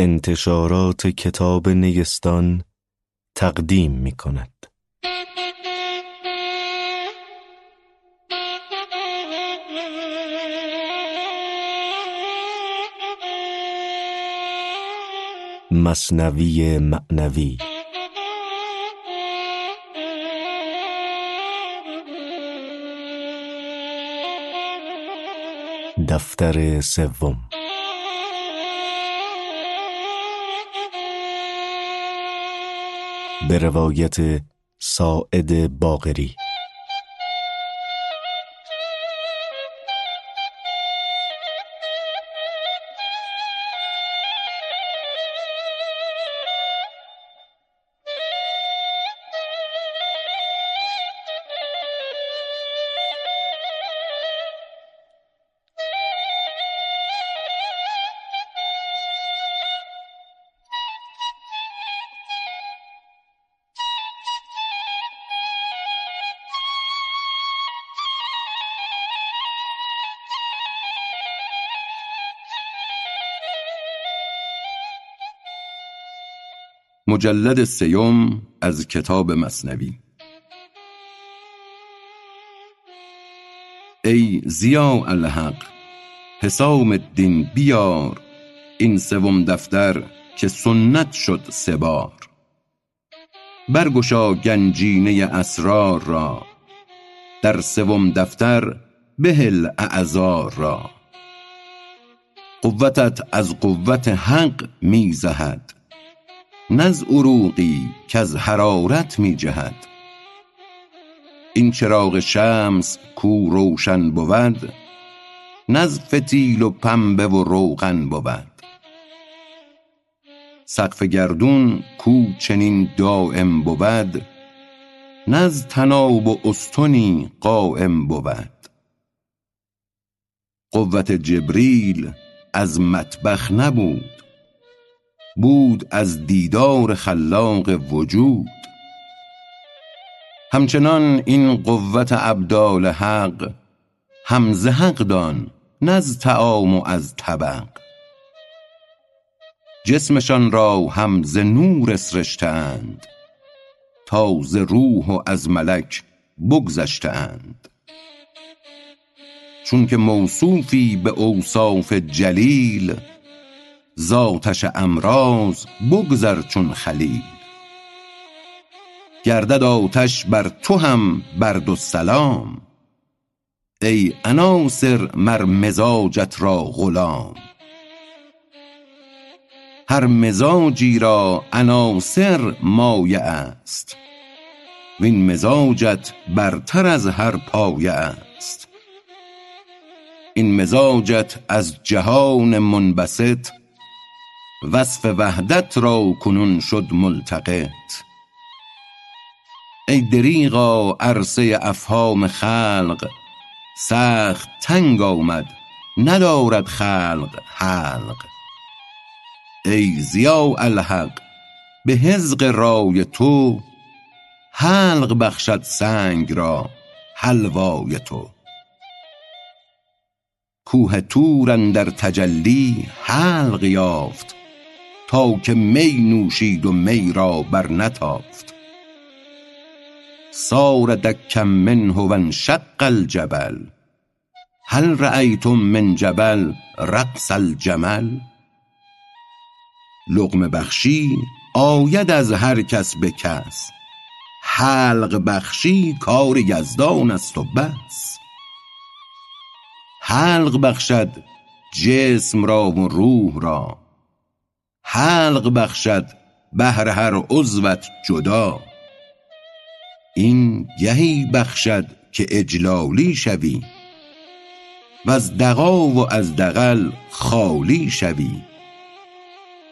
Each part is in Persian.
انتشارات کتاب نیستان تقدیم می کند. مصنوی معنوی دفتر سوم به روایت ساعد باغری مجلد سیوم از کتاب مصنوی ای زیا الحق حسام الدین بیار این سوم دفتر که سنت شد سبار برگشا گنجینه اسرار را در سوم دفتر بهل اعذار را. قوتت از قوت حق میزهد نز عروقی که از حرارت می جهد این چراغ شمس کو روشن بود نز فتیل و پنبه و روغن بود. سقف گردون کو چنین دایم بود نز طناب و استنی قایم بود. قوت جبریل از مطبخ نبود. بود از دیدار خلاق وجود. همچنان این قوت ابدال حق هم حق دان نه از طعام و از طبق. جسمشان را هم ز نور اسرشته اند تا ز روح و از ملک بگذشته اند چون که موصوفی به اوصاف جلیل زآتش امراض بگذر چون خلیل. گردد آتش بر تو هم برد و سلام. ای عناصر مر مزاجت را غلام. هر مزاجی را عناصر مایه است. وین مزاجت برتر از هر پایه است. این مزاجت از جهان منبسط وصف وحدت را کنون شد ملتقط. ای دریغا عرصه افهام خلق سخت تنگ آمد ندارد خلق حلق. ای ضیاء الحق به حذق رای تو حلق بخشد سنگ را حلوای تو. کوه طور اندر تجلی حلق یافت تا که می نوشید و می را بر نتافت. صار دکا منه و انشق الجبل. هل رایتم من جبل رقص الجمل؟ لقمه بخشی آید از هر کس به کس. حلق بخشی کار یزدان است و بس. حلق بخشد جسم را و روح را. حلق بخشد بهر هر عضوت جدا. این گهی بخشد که اجلالی شوی وز دغا و از دغل خالی شوی.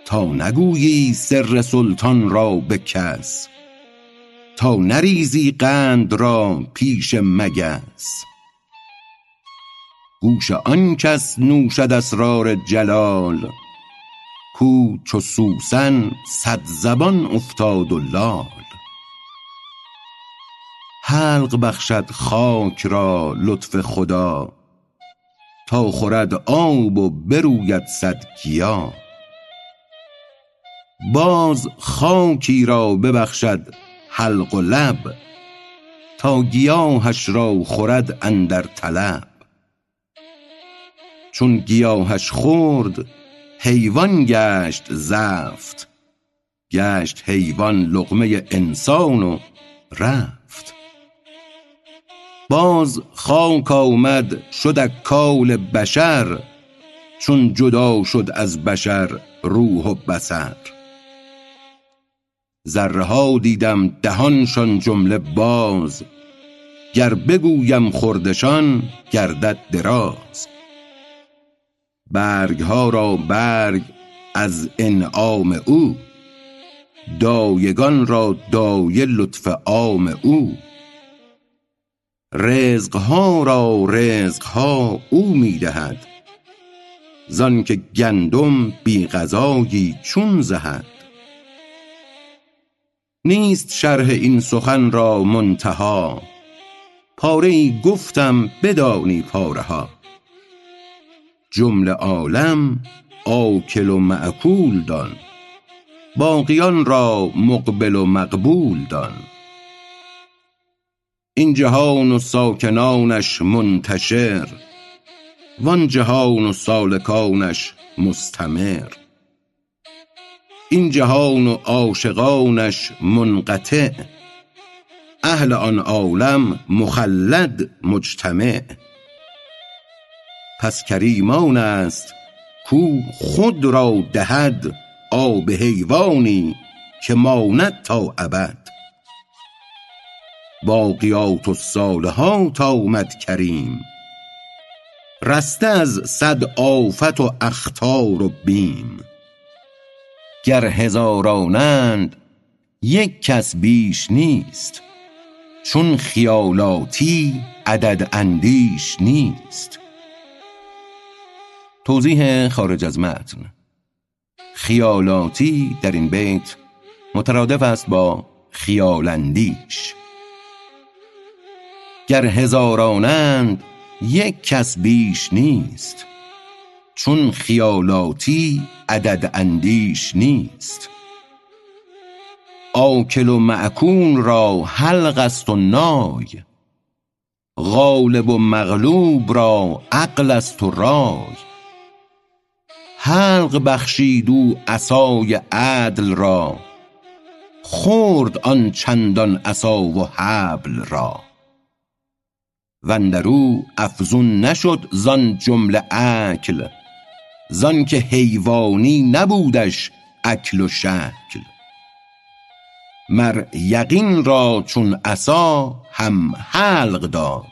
تا نگویی سر سلطان را به کس تا نریزی قند را پیش مگس. گوش آن کس نوشد اسرار جلال کو چو سوسن صد زبان افتاد و لال. حلق بخشد خاک را لطف خدا تا خورد آب و بروید صد گیا باز خاکی را ببخشد حلق و لب تا گیاهش را خورد اندر طلب. چون گیاهش خورد حیوان گشت زفت گشت حیوان لقمه انسان و رفت. باز خاک آمد شد کال بشر چون جدا شد از بشر روح و بصر. ذره ها دیدم دهانشان جمله باز گر بگویم خوردشان گردد دراز. برگ ها را برگ از انعام او. دایگان را دایه لطف عام او. رزق ها را رزق ها او می دهد زان که گندم بی غذایی چون زهد. نیست شرح این سخن را منتها. پاره ای گفتم بدانی پاره ها جمله عالم آکل و معکول دان. باقیان را مقبل و مقبول دان. این جهان و ساکنانش منتشر وان جهان و سالکانش مستمر. این جهان و عاشقانش منقطع اهل آن عالم مخلد مجتمع. پس کریم آن است کو خود را دهد آب حیوانی که ماند تا ابد. باقیات الصالحات آمد کریم. رسته از صد آفت و اخطار و بیم. گر هزارانند یک کس بیش نیست. چون خیالاتی عدد اندیش نیست. توضیح خارج از متن. خیالاتی در این بیت مترادف است با خیالندیش گر هزارانند یک کس بیش نیست. چون خیالاتی عدد اندیش نیست. آکل و معکون را حلق است و نای. غالب و مغلوب را عقل است و رای. حلق بخشید او عصای عدل را خورد آن چندان عصا و حبل را. واندرو افزون نشد زان جمله اکل زان که حیوانی نبودش اکل و شکل. مر یقین را چون عصا هم حلق داد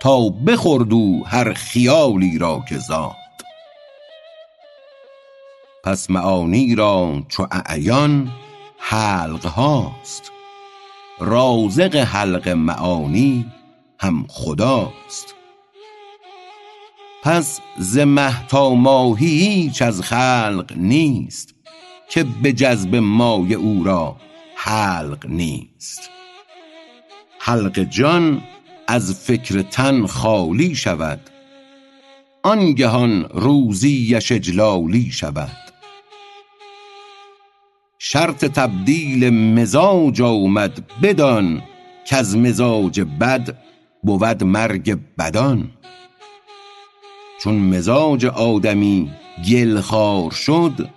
تا بخورد او هر خیالی را که زاد. پس معانی را چو اعیان حلق هاست. رازق حلق معانی هم خداست. پس ز مه تا ماهی هیچ از خلق نیست که به جذب مایه او را حلق نیست. حلق جان از فکر تن خالی شود آنگهان روزیش اجلالی شود. شرط تبدیل مزاج آمد بدان کز مزاج بد بود مرگ بدان. چون مزاج آدمی گل خوار شد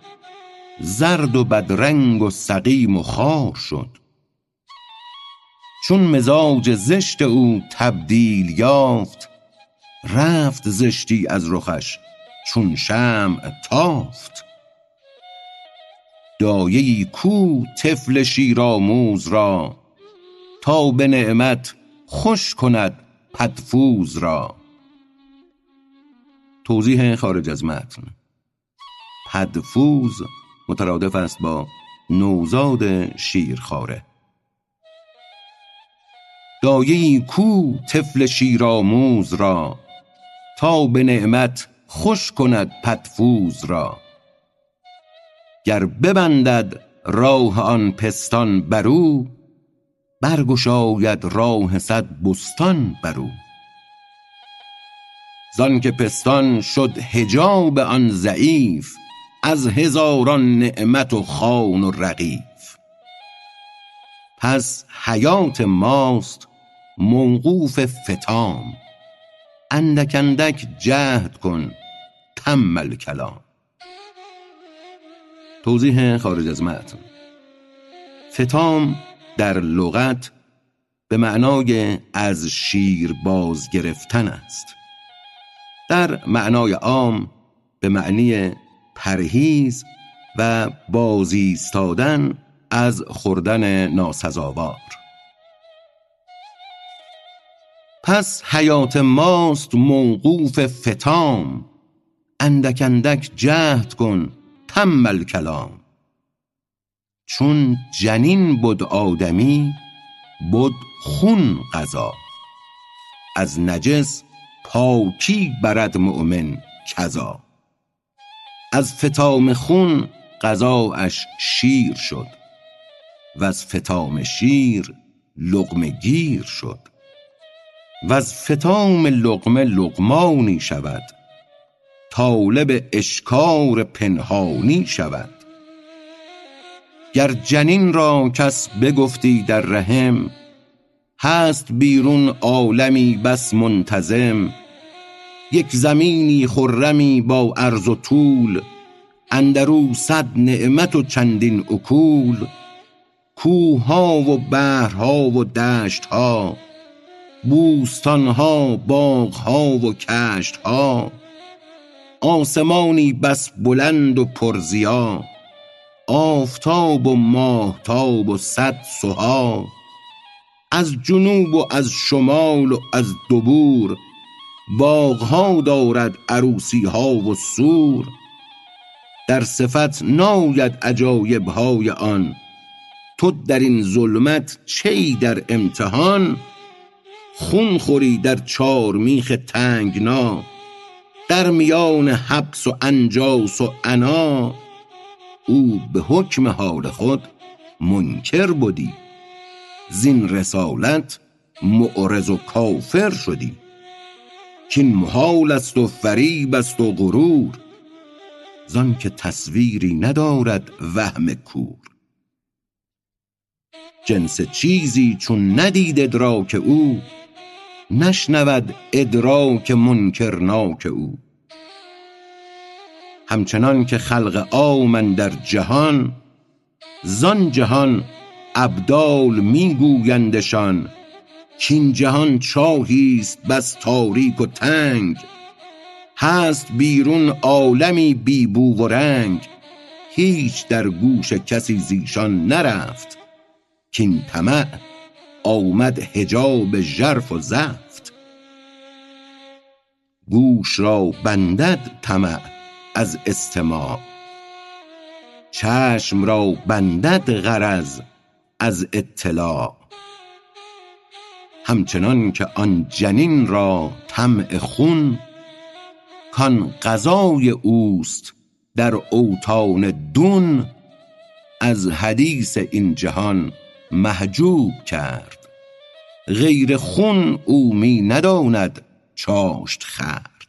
زرد و بدرنگ و سقیم و خوار شد. چون مزاج زشت او تبدیل یافت رفت زشتی از رخش چون شمع تافت. دایه ای کو طفل شیرآموز را تا به نعمت خوش کند پدفوز را. توضیح خارج از متن. پدفوز مترادف است با نوزاد شیرخواره. دایه ای کو طفل شیرآموز را تا به نعمت خوش کند پدفوز را. گر ببندد راه آن پستان بر او برگشاید راه صد بستان بر او. زان که پستان شد حجاب آن ضعیف از هزاران نعمت و خان و رقیف. پس حیات ماست موقوف فتام اندک اندک جهد کن تم کلام توضیح خارج از متن. فتام در لغت به معنای از شیر باز گرفتن است. در معنای عام به معنی پرهیز و بازیستادن از خوردن ناسزاوار. پس حیات ماست موقوف فتام. اندک اندک جهد کن تم کلام چون جنین بود آدمی بود خون غذا. از نجس پاکی برد مؤمن کذا. از فتام خون غذاش شیر شد و از فتام شیر لقمه گیر شد. و از فتام لقمه لقمانی شود. طالب اشکار پنهانی شود. گر جنین را کس بگفتی در رحم هست بیرون عالمی بس منتظم. یک زمینی خرمی با عرض و طول اندرو صد نعمت و چندین اکول. کوهها و بحرها و دشتها بوستانها باغها و کشتها. آسمانی بس بلند و پرضیا آفتاب و ماهتاب و صد سها. از جنوب و از شمال و از دبور باغها دارد عروسیها و سور. در صفت ناید عجایبهای آن. تو در این ظلمت چه در امتحان؟ خون خوری در چارمیخ تنگنا. در میان حبس و انجاس و عنا او به حکم حال خود منکر بودی زین رسالت معرض و کافر شدی. کین محال است و فریب است و غرور. زان که تصویری ندارد وهم کور. جنس چیزی چون ندید ادراک او نشنود ادراک منکرناک او. همچنان که خلق عام در جهان زان جهان ابدال میگویندشان کین جهان چاهی است بس تاریک و تنگ. هست بیرون عالمی بی بو و رنگ. هیچ در گوش کسی زیشان نرفت. کین طمع آمد حجاب ژرف و زفت. گوش را بندد طمع از استماع. چشم را بندد غرض از اطلاع. همچنان که آن جنین را طمع خون کان غذای اوست در اوطان دون از حدیث این جهان محجوب کرد. غیر خون او می نداند چاشت خورد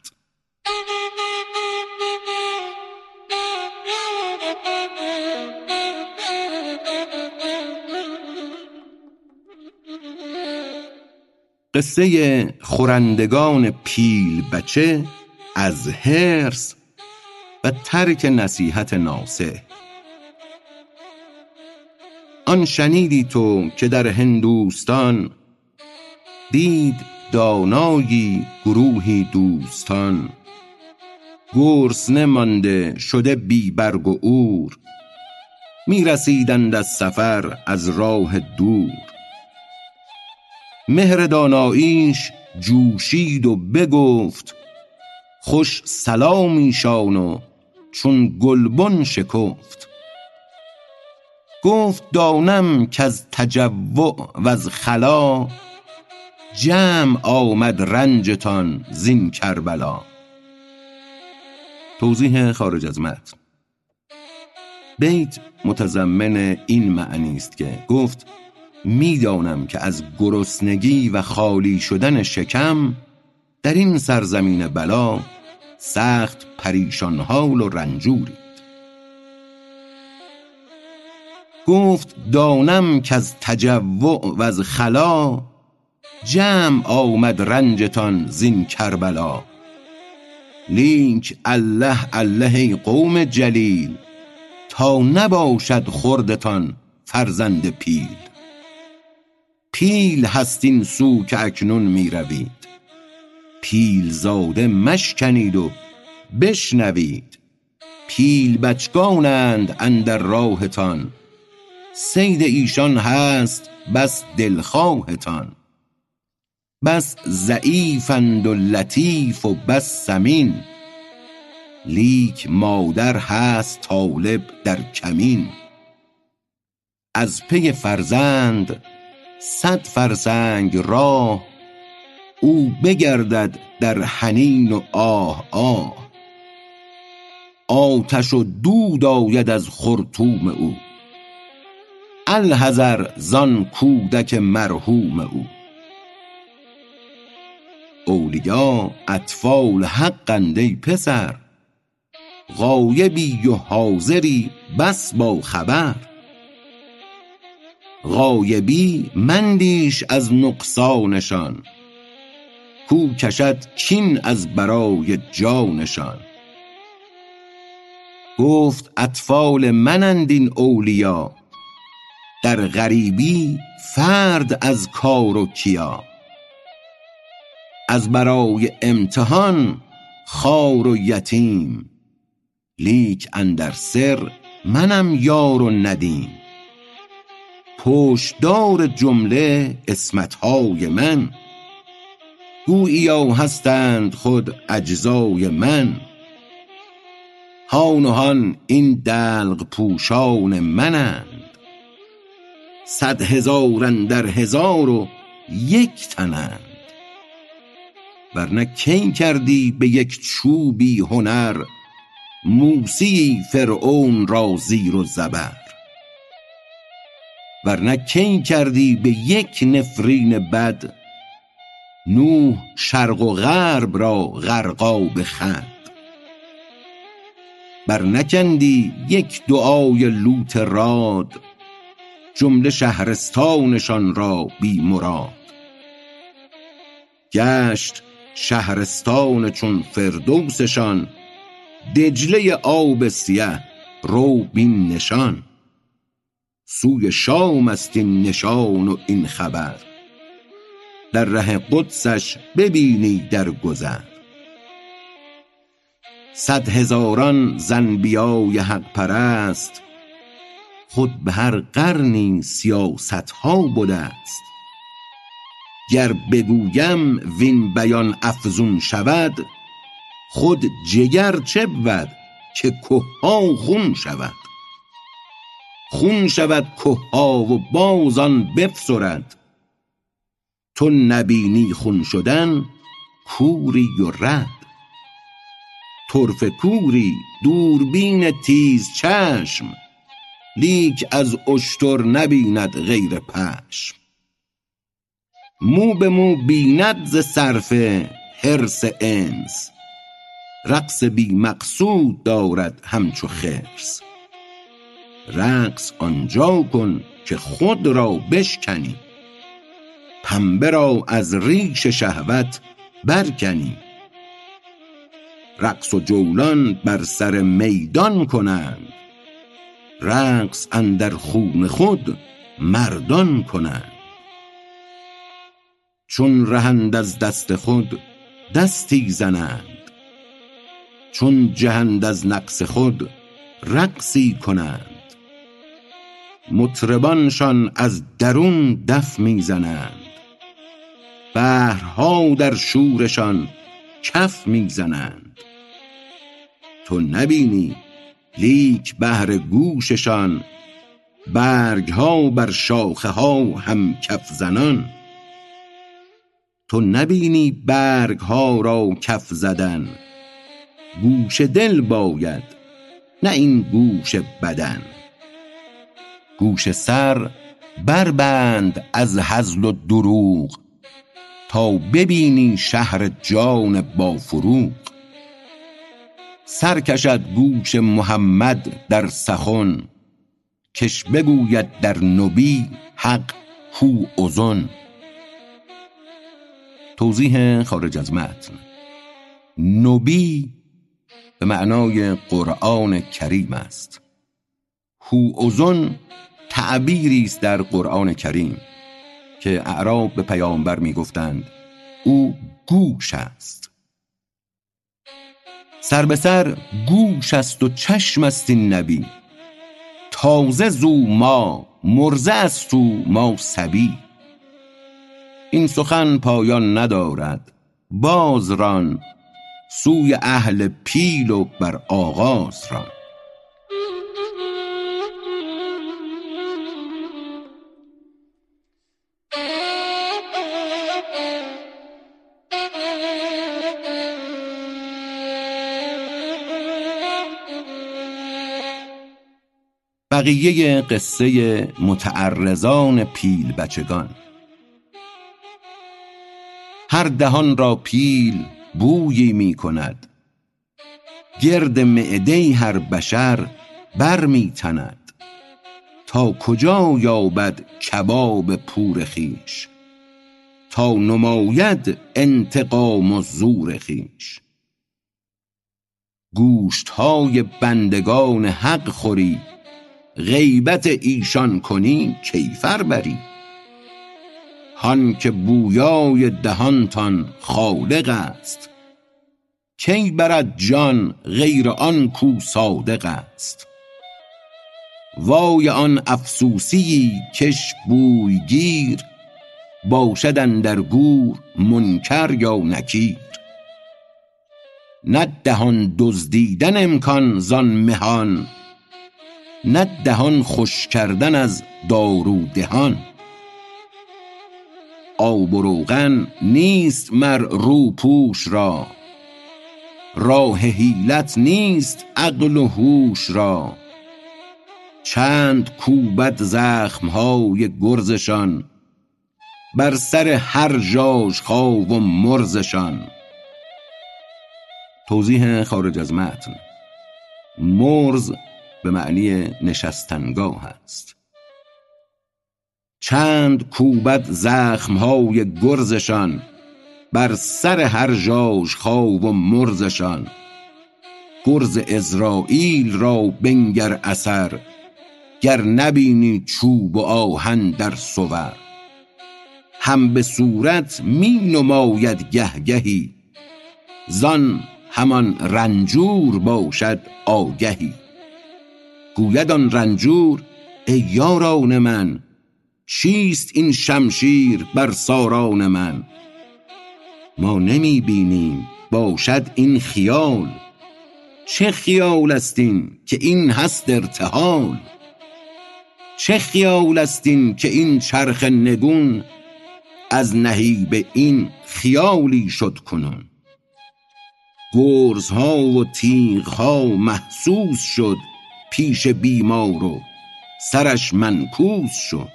قصه خورندگان پیل بچه از هرس و ترک نصیحت ناصح. آن شنیدی تو که در هندوستان دید دانایی گروهی دوستان. گرسنه مانده شده بی برگ و عور. می رسیدند از سفر از راه دور. مهر داناییش جوشید و بگفت خوش سلامیشان و چون گلبن شکفت. گفت دانم کز تجوع وز خلا. جمع آمد رنجتان زین کربلا. توضیح خارج از متن. بیت متضمن این معنی است که گفت می‌دانم که از گرسنگی و خالی شدن شکم در این سرزمین بلا سخت پریشان حال و رنجورید گفت دانم که از تجوع و از خلا جمع آمد رنجتان زین کربلا. لیک الله الله قوم جلیل تا نباشد خوردتان فرزند پیل. پیل هست این سو که اکنون می روید. پیل زاده مشکنید و بشنوید. پیل بچگانند اندر راهتان. صید ایشان هست بس دلخواهتان. بس ضعیفند و لطیف و بس سمین. لیک مادر هست طالب در کمین. از پی فرزند صد فرسنگ راه او بگردد در حنین و آه آه. آتش و دود آید از خرطوم او. الحذر زان کودک مرحوم او. اولیا اطفال حقند ای پسر. غایبی و حاضری بس با خبر. غایبی مندیش از نقصانشان. کو کشد کین از برای جانشان. گفت اطفال منند این اولیا در غریبی فرد از کار و کیا. از برای امتحان خوار و یتیم. لیک اندر سر منم یار و ندیم. پشتدار جمله عصمتهای من. گوییا هستند خود اجزای من. هان و هان این دلق پوشان منند. صد هزار اندر هزار و یک تنند. ورنه کی کردی به یک چوبی هنر موسی فرعون را زیر و زبر. ورنه کی کردی به یک نفرین بد نوح شرق و غرب را غرقاب خد بر نکندی یک دعای لوط راد جمله شهرستانشان را بی مراد. گشت شهرستان چون فردوسشان دجله آب سیه رو بین نشان. سوی شام است این نشان و این خبر. در ره قدسش ببینی در گذر. صد هزاران ز انبیای حق پرست خود به هر قرنی سیاستها بده است. گر بگویم وین بیان افزون شود خود جگر چه بود که که ها خون شود؟ خون شود که ها و باز آن بفسرد. تو نبینی خون شدن کوری و رد. طرفه کوری دوربین تیز چشم لیک از اشتر نبیند غیر پشم. مو به مو بیند ز صرفه حرص انس. رقص بی مقصود دارد همچو خرس. رقص آنجا کن که خود را بشکنی. پنبه را از ریش شهوت برکنی. رقص و جولان بر سر میدان کنند. رقص اندر خون خود مردان کنند. چون رهند از دست خود دستی زنند. چون جهند از نقص خود رقصی کنند. مطربانشان از درون دف می زنند بحرها در شورشان کف می زنند تو نبینی لیک بهر گوششان برگها بر شاخه ها هم کف زنان. تو نبینی برگها را کف زدن گوش دل باید نه این گوش بدن. گوش سر بربند از هزل و دروغ تا ببینی شهر جان بافروغ سر کشد گوش محمد در سخن کش بگوید در نبی حق هو ازن توضیح خارج از متن. نبی به معنای قرآن کریم است. هو ازن تعبیری است در قرآن کریم که اعراب به پیامبر می‌گفتند او گوش است. سر به سر گوش است و چشم است این نبی. تازه زو ما مرزه است و ما سبی. این سخن پایان ندارد باز ران سوی اهل پیل و بر آغاز ران. بقیه قصه متعرضان پیل بچگان هر دهان را پیل بویی می کند. گرد معده هر بشر بر می تند. تا کجا یابد کباب پور خیش تا نماید انتقام و زور خیش گوشت های بندگان حق خوری غیبت ایشان کنی کیفر بری. هان که بویای دهانتان خالق است کی برد جان غیر آن کو صادق است. وای آن افسوسی کش بوی گیر باشد اندر گور منکر یا نکیر. نه دهان دزدیدن امکان زان مهان نه دهان خوش کردن از دارو دهان. آب و روغن نیست مر روپوش را. راه حیلت نیست عقل و هوش را. چند کوبد زخمهای گرزشان بر سر هر ژاژخا و مرزشان. توضیح خارج از متن. مرز به معنی نشستنگاه است. چند کوبد زخمهای گرزشان بر سر هر ژاژخا و مرزشان. گرز ازرائیل را بنگر اثر گر نبینی چوب و آهن در صور. هم به صورت می نماید گه گهی زان همان رنجور باشد آگهی. گوید آن رنجور ای یاران من چیست این شمشیر بر ساران من؟ ما نمی بینیم باشد این خیال چه خیال است این که این هست ارتحال؟ چه خیال است این که این چرخ نگون از نهیب این خیالی شد کنون؟ گرزها و تیغها محسوس شد پیش بیمار و سرش منکوس شد.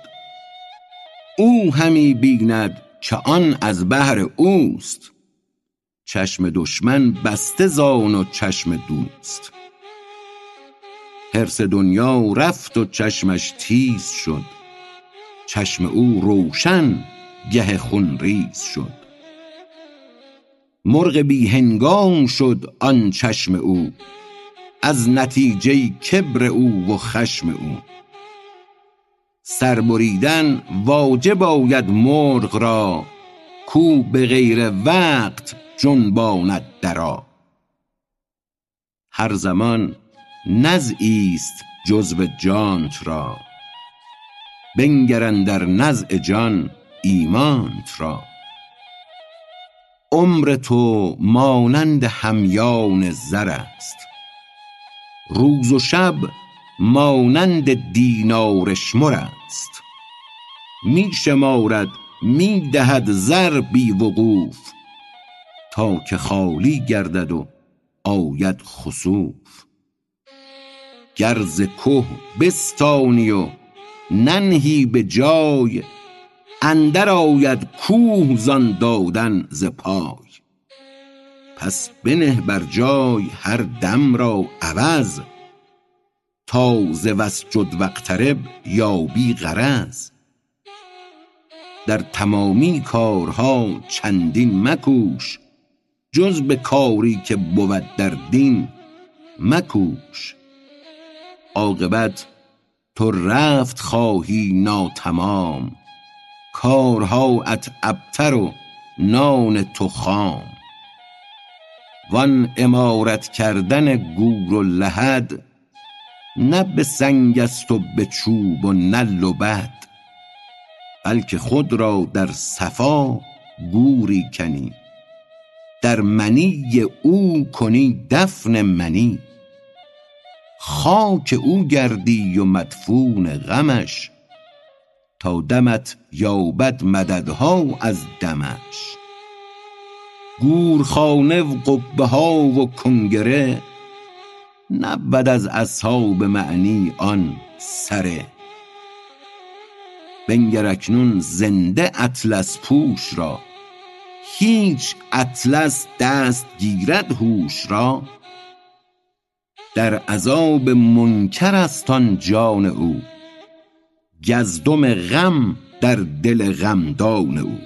او همی بیند که آن از بهر اوست. چشم دشمن بسته زان و چشم دوست. حرص دنیا رفت و چشمش تیز شد. چشم او روشن گه خونریز شد. مرغ بی هنگام شد آن چشم او. از نتیجه کبر او و خشم او. سربریدن واجب آید مرغ را کو به غیر وقت جنباند درا. هر زمان نزعی است جزو جانت را. بنگر اندر نزع جان ایمانت را. عمر تو مانند همیان زر است. روز و شب مانند دینار شمر است. می شمارد می دهد زر بی وقوف تا که خالی گردد و آید خسوف. گر ز که بستانی و ننهی به جای اندر آید کوه زان دادن ز پای. پس بنه بر جای هر دم را عوض. تا ز وسجد وقترب یابی غرض. در تمامی کارها چندین مکوش. جز به کاری که بود در دین مکوش. عاقبت تو رفت خواهی ناتمام. کارها ات ابتر و نان تو خام. وان امارت کردن گور و لحد نه به سنگ است و به چوب و نل و بد بلکه خود را در صفا گوری کنی. در منی او کنی دفن منی. خاک او گردی و مدفون غمش تا دمت یابد مددها از دمش. گورخانه و قبه ها و کنگره نبود از اصحاب معنی آن سره. بنگر اکنون زنده اطلس پوش را هیچ اطلس دست گیرد هوش را. در عذاب منکر است آن جان او گزدم غم در دل غمدان او.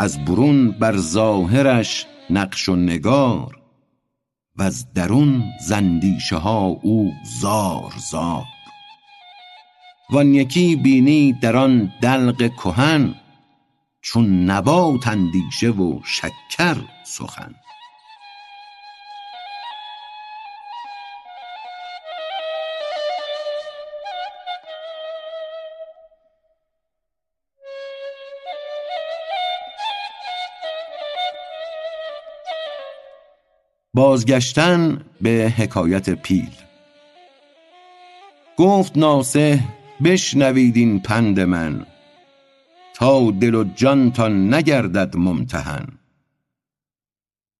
از برون بر ظاهرش نقش و نگار وز درون ز اندیشه ها او زار زار. وان یکی بینی در آن دلق کهن چون نبات اندیشه و شکر سخن. بازگشتن به حکایت پیل. گفت ناصح بشنوید این پند من. تا دل و جانتان نگردد ممتحن.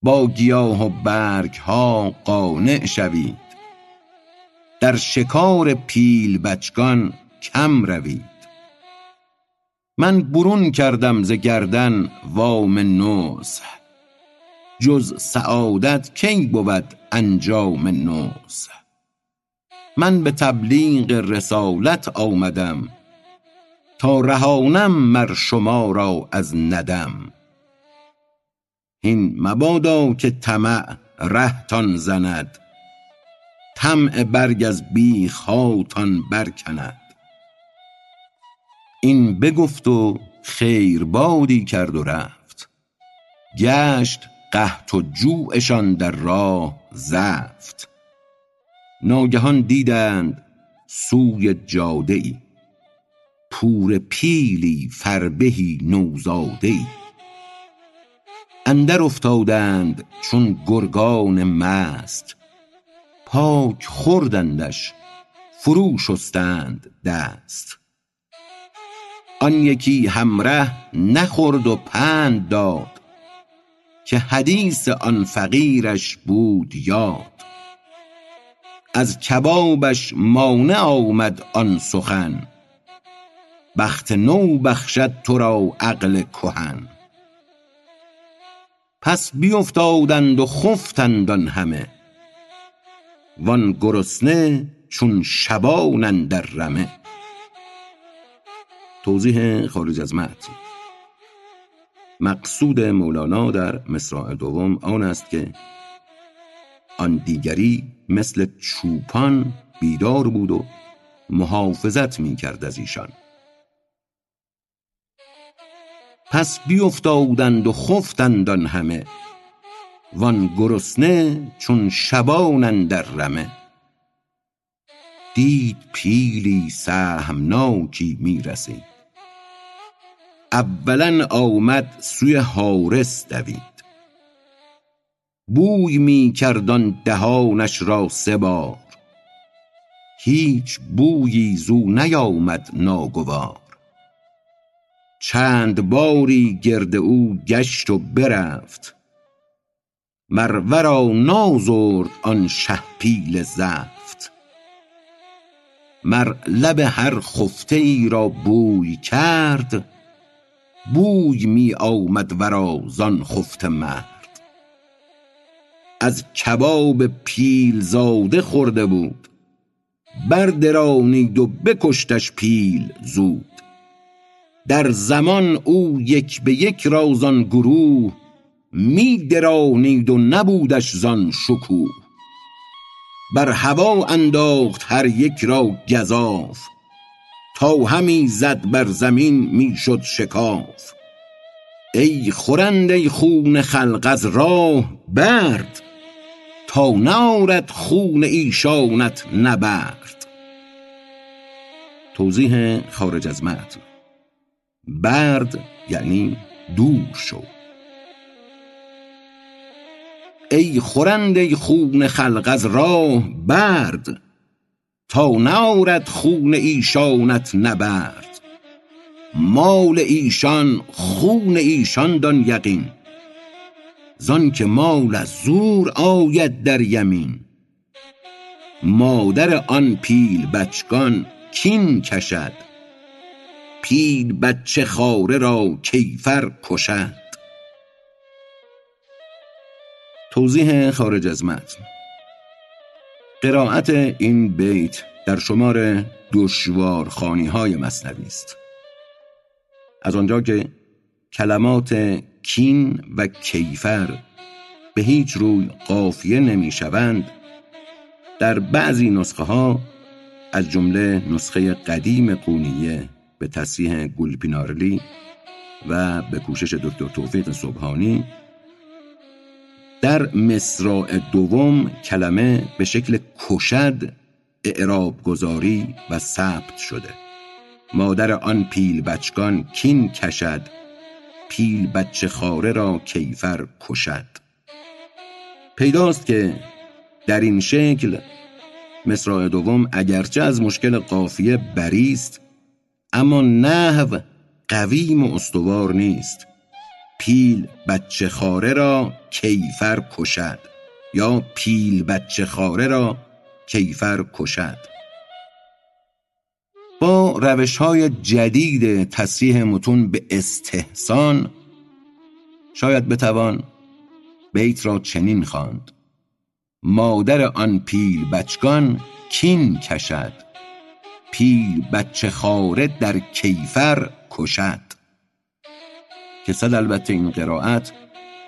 با گیاه و برگ ها قانع شوید. در شکار پیل بچگان کم روید. من برون کردم ز گردن وام نصح جز سعادت کی بود انجام نصح من به تبلیغ رسالت آمدم تا رهانم مر شما را از ندم. هین مبادا که طمع رهتان زند طمع برگ از بیخ هاتان برکند. این بگفت و خیر بادی کرد و رفت گشت قحط و جوعشان در راه زفت. ناگهان دیدند سوی جاده ای پور پیلی فربهی نوزاده ای اندر افتادند چون گرگان مست. پاک خوردندش فرو شستند دست. آن یکی همره نخورد و پند داد. که حدیث آن فقیرش بود یاد. از کبابش مانع آمد آن سخن. بخت نو بخشد تو را عقل کهن. پس بیفتادند و خفتند آن همه. وان گرسنه چون شبان اندر رمه. توضیح خارج از متن. مقصود مولانا در مصرع دوم آن است که آن دیگری مثل چوپان بیدار بود و محافظت می کرد از ایشان. پس بیفتادند و خفتند آن همه وان گرسنه چون شبان اندر رمه. دید پیلی سهمناکی می رسید اولا آمد سوی حارس دوید. بوی می کرد آن دهانش را سه بار. هیچ بویی زو نیامد ناگوار. چند باری گرد او گشت و برفت. مر ورا نازرد آن شه پیل زفت. مر لب هر خفته ای را بوی کرد بوی می آمد ورا زان خفته مرد. از کباب پیل زاده خورده بود. بردرانید و بکشتش پیل زود. در زمان او یک به یک رازان گروه می درانید و نبودش زان شکوه. بر هوا انداخت هر یک را گذاف تا همی زد بر زمین می شد شکاف. ای خورنده خون خلق از راه برد تا نارد خون ایشانت نبرد. توضیح خارج از متن. برد یعنی دور شو. ای خورنده خون خلق از راه برد تا نارد خون ایشانت نبرد. مال ایشان خون ایشان دان یقین. زان که مال از زور آید در یمین. مادر آن پیل بچگان کین کشد. پیل بچه خاره را کیفر کشد. توضیح خارج از متن. قرائت این بیت در شمار دشوار خانی های مصنوی است. از آنجا که کلمات کین و کیفر به هیچ روی قافیه نمی شوند در بعضی نسخه ها از جمله نسخه قدیم قونیه به تصریح گلپینارلی و به کوشش دکتر توفیق صبحانی در مصراع دوم کلمه به شکل کشد اعراب گذاری و ثبت شده. مادر آن پیل بچگان کین کشد پیل بچه خاره را کیفر کشد. پیداست که در این شکل مصراع دوم اگرچه از مشکل قافیه بریست اما نحو قویم و استوار نیست. پیل بچه خاره را کیفر کشد. یا پیل بچه خاره را کیفر کشد. با روش های جدید تصریح متون به استحسان شاید بتوان بیت را چنین خواند. مادر آن پیل بچگان کین کشد. پیل بچه خاره در کیفر کشد. که صد البته این قرائت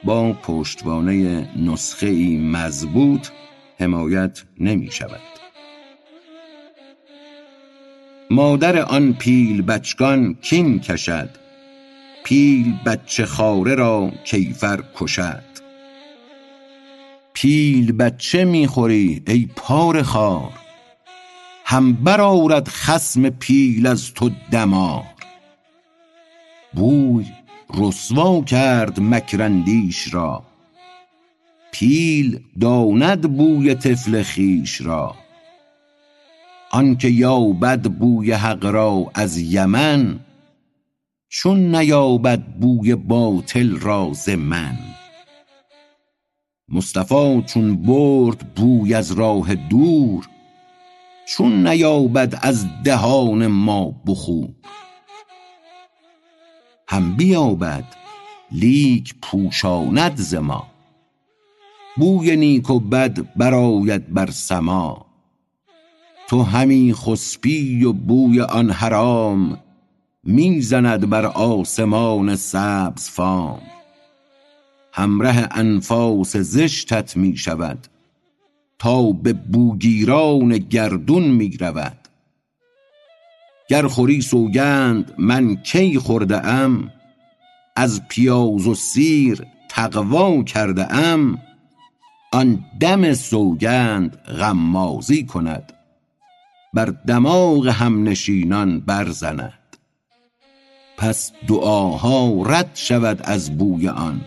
با پشتوانه نسخه ای مضبوط حمایت نمی شود. مادر آن پیل بچگان کین کشد؟ پیل بچه خاره را کیفر کشد؟ پیل بچه می‌خوری ای پار خار؟ هم برآورد خسم پیل از تو دمار؟ بوی رسوا کرد مکرندیش را. پیل داند بوی طفل خیش را. آنکه یابد بوی حق را از یمن چون نیابد بوی باطل را ز من. مصطفی چون برد بوی از راه دور چون نیابد از دهان ما بخور. هم بیابد لیک پوشاند ز ما. بوی نیک و بد برآید بر سما. تو همی خسپی و بوی آن حرام می‌زند بر آسمان سبز فام. همره انفاس زشتت می شود تا به بوگیران گردون می رود گر خوری سوگند من کی خورده ام؟ از پیاز و سیر تقوا کرده ام؟ آن دم سوگند غمازی کند بر دماغ همنشینان برزند. پس دعاها رد شود از بوی آن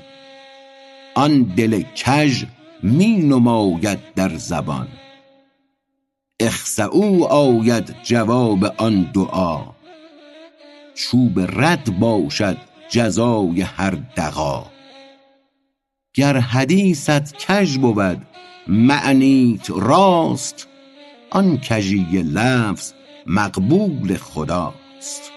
آن دل کژ می نماید در زبان. اخسعوا آید جواب آن دعا. چوب رد باشد جزای هر دغا. گر حدیثت کژ بود معنیت راست آن کژی لفظ مقبول خداست.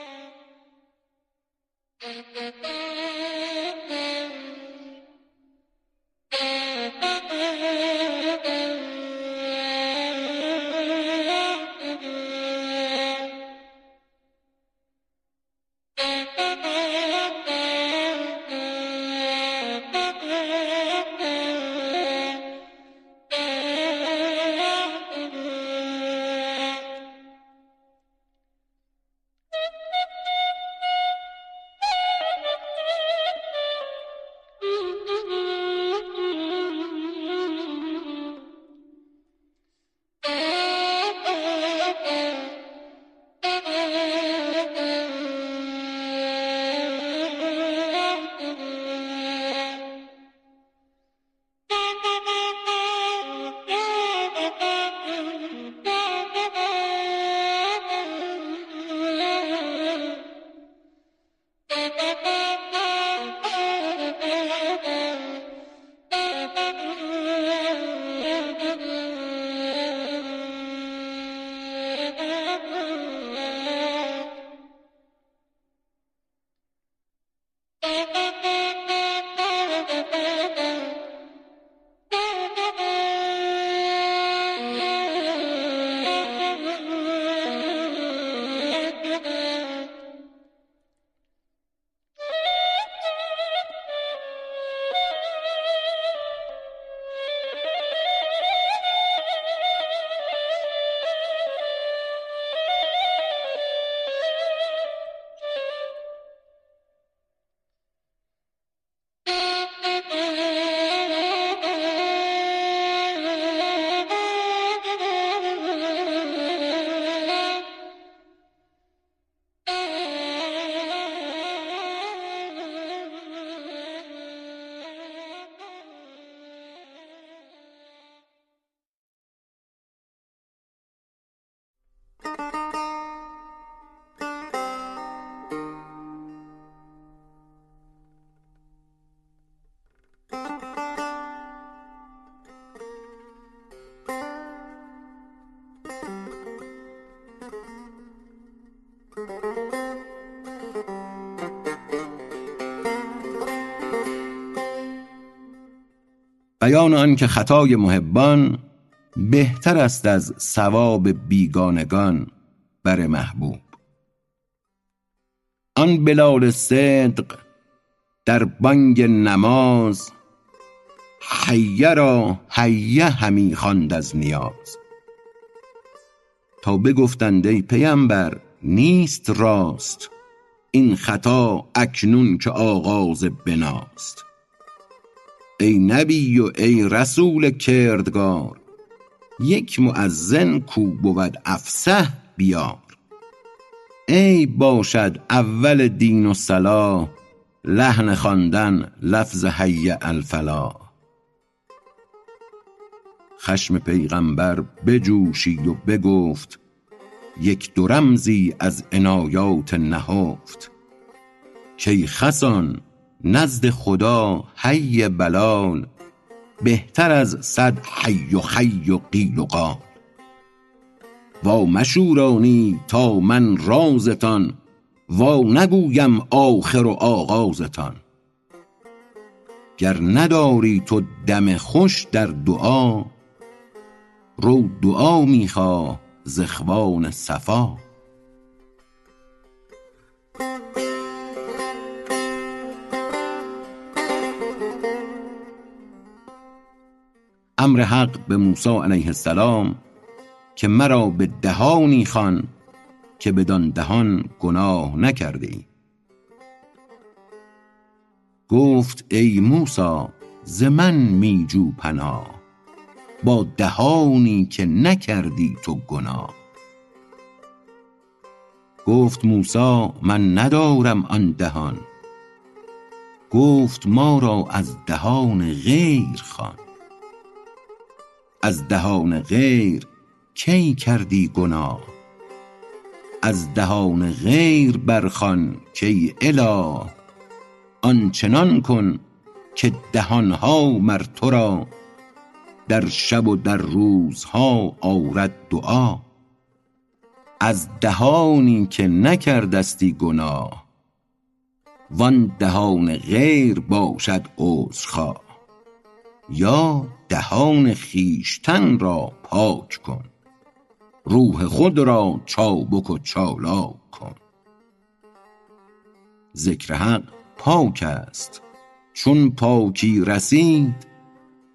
بیان آن که خطای محبان بهتر است از ثواب بیگانگان بر محبوب. آن بلال صدق در بانگ نماز حیه را حیه همی خواند از نیاز. تا بگفتند ای پیمبر نیست راست این خطا اکنون که آغاز بناست. ای نبی و ای رسول کردگار یک مؤذن کو بود افصح بیار. ای باشد اول دین و صلاح لحن خواندن لفظ حی الفلاح. خشم پیغمبر بجوشید و بگفت یک دو رمزی از عنایات نهفت. کای خسان نزد خدا حی بلال بهتر از صد حی و خی و قیل و قال. وا مشورانید تا من رازتان وا نگویم آخر و آغازتان. گر نداری تو دم خوش در دعا رو دعا می خواه ز اخوان صفا. امر حق به موسی علیه السلام که مرا به دهانی خوان که بدان دهان گناه نکرده ای. گفت ای موسی ز من می جو پناه با دهانی که نکردی تو گناه. گفت موسی من ندارم آن دهان. گفت ما را از دهان غیر خوان. از دهان غیر کی کردی گناه؟ از دهان غیر برخوان کای اله؟ آنچنان کن که دهانها مر تو را در شب و در روزها آرد دعا. از دهانی که نکردستی گناه وان دهان غیر باشد عذرخواه. یا دهان خویشتن را پاک کن. روح خود را چابک و چالاک کن. ذکر حق پاک است. چون پاکی رسید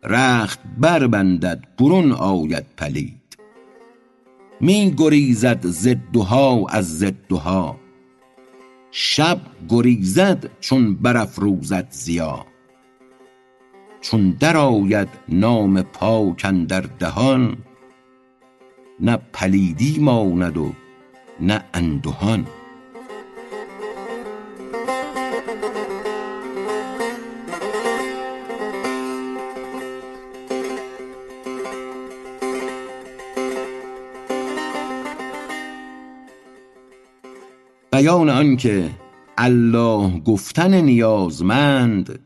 رخت بربندد برون آید پلید. می گریزد ضدها از ضدها شب گریزد چون برافروزد ضیا. چون درآید نام پاک اندر دهان نه پلیدی ماند و نه اندهان. بیان آنکه الله گفتن نیازمند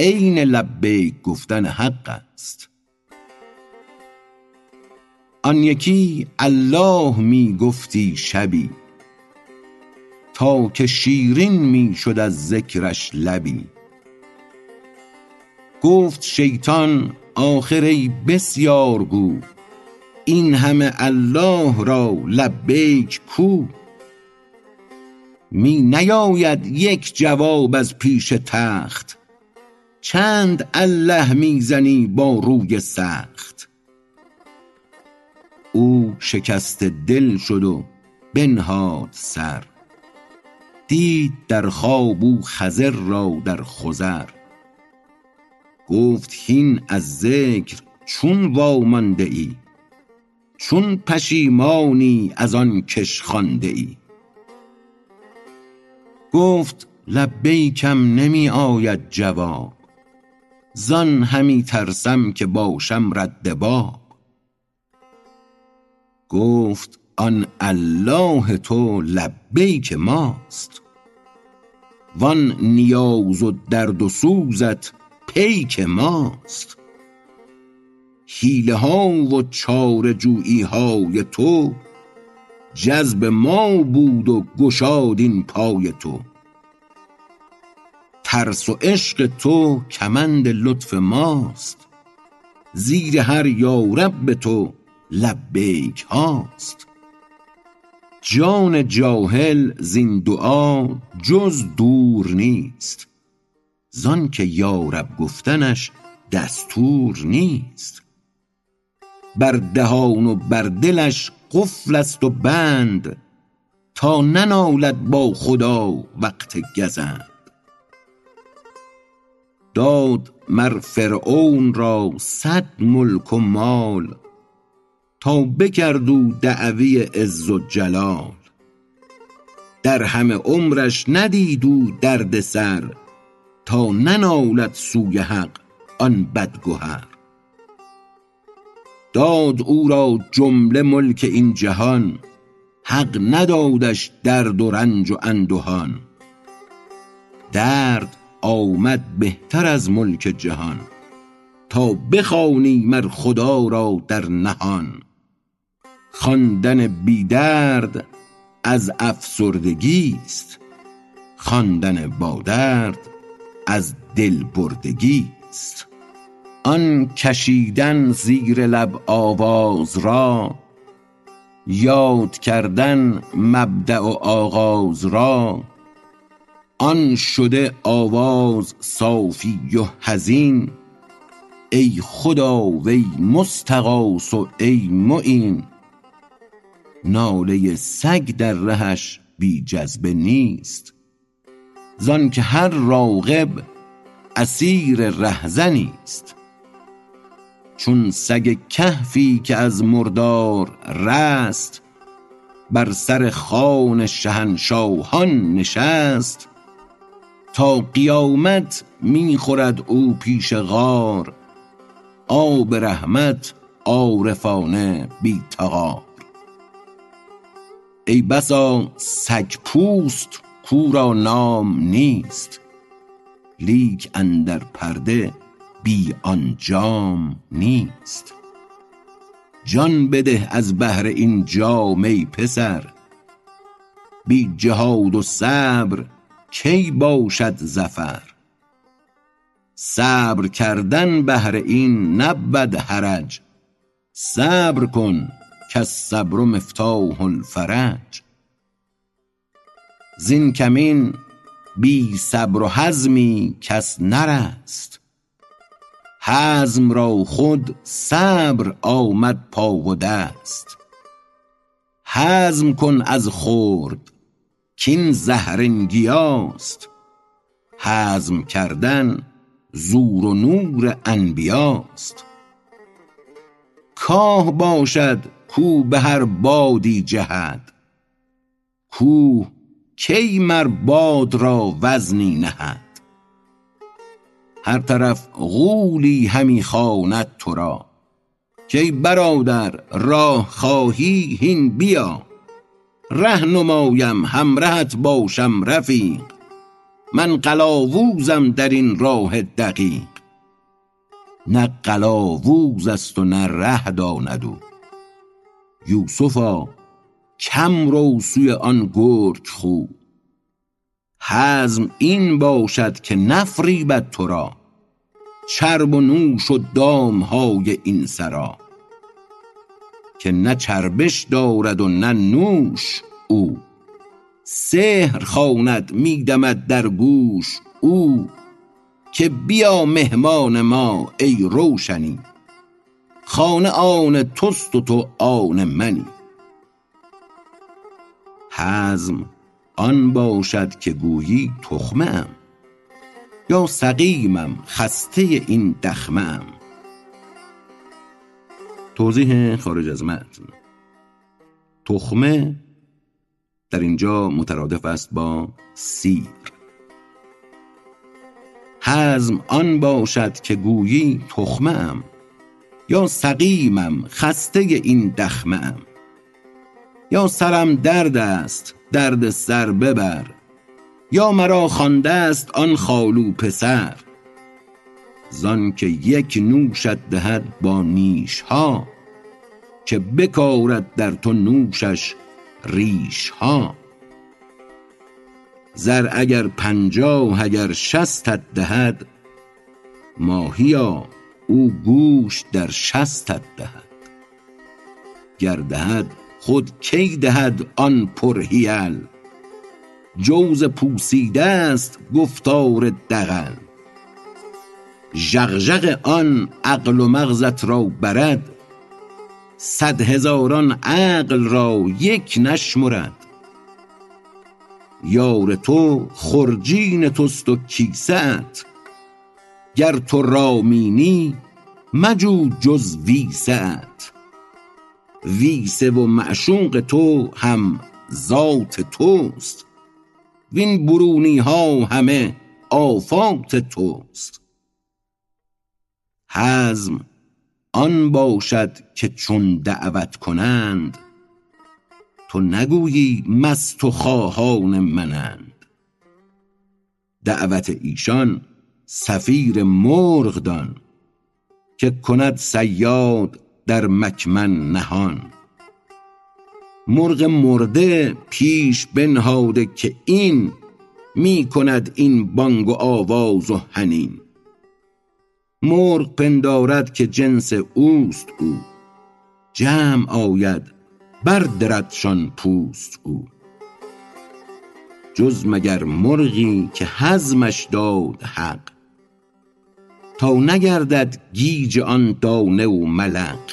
عین لبیک گفتن حق است. آن یکی الله می گفتی شبی تا که شیرین می شد از ذکرش لبی. گفت شیطان آخر ای بسیارگو این همه الله را لبیک کو. می نیاید یک جواب از پیش تخت چند الله می زنی با روی سخت. او شکسته دل شد و بنهاد سر. دید در خواب او خضر را در خضر. گفت هین از ذکر چون وامانده ای چون پشیمانی از آن کش خوانده ای. گفت لبیکم نمی آید جواب. زان همی ترسم که باشم رد باب. گفت آن الله تو لبیک ماست. وان نیاز و درد و سوزت پیک ماست. حیله ها و چاره جویی های تو جذب ما بود و گشاد این پای تو. ترس و عشق تو کمند لطف ماست. زیر هر یارب تو لبیک هاست. جان جاهل زین دعا جز دور نیست. زان که یارب گفتنش دستور نیست. بر دهان و بر دلش قفل است و بند تا ننالد با خدا وقت گزند. داد مر فرعون را صد ملک و مال تا بکرد او دعوی عز و جلال. در همه عمرش ندید او درد سر تا ننالد سوی حق آن بدگهر. داد او را جمله ملک این جهان حق ندادش درد و رنج و اندهان. درد آمد بهتر از ملک جهان تا بخوانی مر خدا را در نهان خواندن بی درد از افسردگی است خواندن با درد از دل بردگی است آن کشیدن زیر لب آواز را یاد کردن مبدأ و آغاز را آن شده آواز صافی و حزین. ای خدا وی مستغاث و ای معین. ناله سگ در رهش بی جذبه نیست. زان که هر راغب اسیر رهزنی است. چون سگ کهفی که از مردار رست بر سر خوان شهنشاهان نشست. تا قیامت می خورد او پیش غار. آب رحمت عارفانه بی تغار. ای بسا سگ پوست کو را نام نیست. لیک اندر پرده بی آن جام نیست. جان بده از بهر این جام پسر. بی جهاد و صبر کی باشد ظفر؟ صبر کردن بهر این نبود حرج صبر کن کالصبر مفتاح الفرج. زین کمین بی صبر و حزمی کس نرست حزم را خود صبر آمد پا و دست. حزم کن از خرد کاین زهرین گیاست حزم کردن زور و نور انبیاست. کاه باشد کو به هر بادی جهد. کوه کی مر باد را وزنی نهد. هر طرف غولی همی خواند تو را. کای برادر راه خواهی هین بیا. ره نمایم همرهت باشم رفیق. من قلاوزم در این راه دقیق. نه قلاوز است و نه ره داند او. یوسفا کم رو سوی آن گرگ خو. حزم این باشد که نفریبد تو را. چرب و نوش و دام های این سرا. که نه چربش دارد و نه نوش او. سحر خواند می دمد در گوش او. که بیا مهمان ما ای روشنی. خانه آن توست و تو آن منی. حزم آن باشد که گویی تخمه ام یا سقیمم خسته این دخمه ام توضیح خارج از متن. تخمه در اینجا مترادف است با سیر. حزم آن باشد که گویی تخمه ام یا سقیمم خسته این دخمه ام یا سرم درد است درد سر ببر. یا مرا خوانده است آن خالو پسر. زان که یک نوشت دهد با نیش ها که بکارد در تو نوشش ریش ها زر اگر پنجاه اگر شستت دهد ماهیا او گوش در شستت دهد. گر دهد خود کی دهد آن پرحیل؟ جوز پوسیده است گفتار دغل. ژغژغ آن عقل و مغزت را برد. صد هزاران عقل را یک نشمرد. یار تو خرجین توست و کیسه گر تو رامینی مجو جز ویسه ویسه و معشوق تو هم ذات توست. وین برونی ها همه آفات توست. حزم آن باشد که چون دعوت کنند تو نگویی مست و خواهان منند. دعوت ایشان صفیر مرغ دان که کند صیاد در مکمن نهان. مرغ مرده پیش بنهاده که این می کند این بانگ و آواز و حنین. مرغ پندارد که جنس اوست او. جمع آید بردردشان پوست او. جز مگر مرغی که حزمش داد حق. تا نگردد گیج آن دانه و ملق.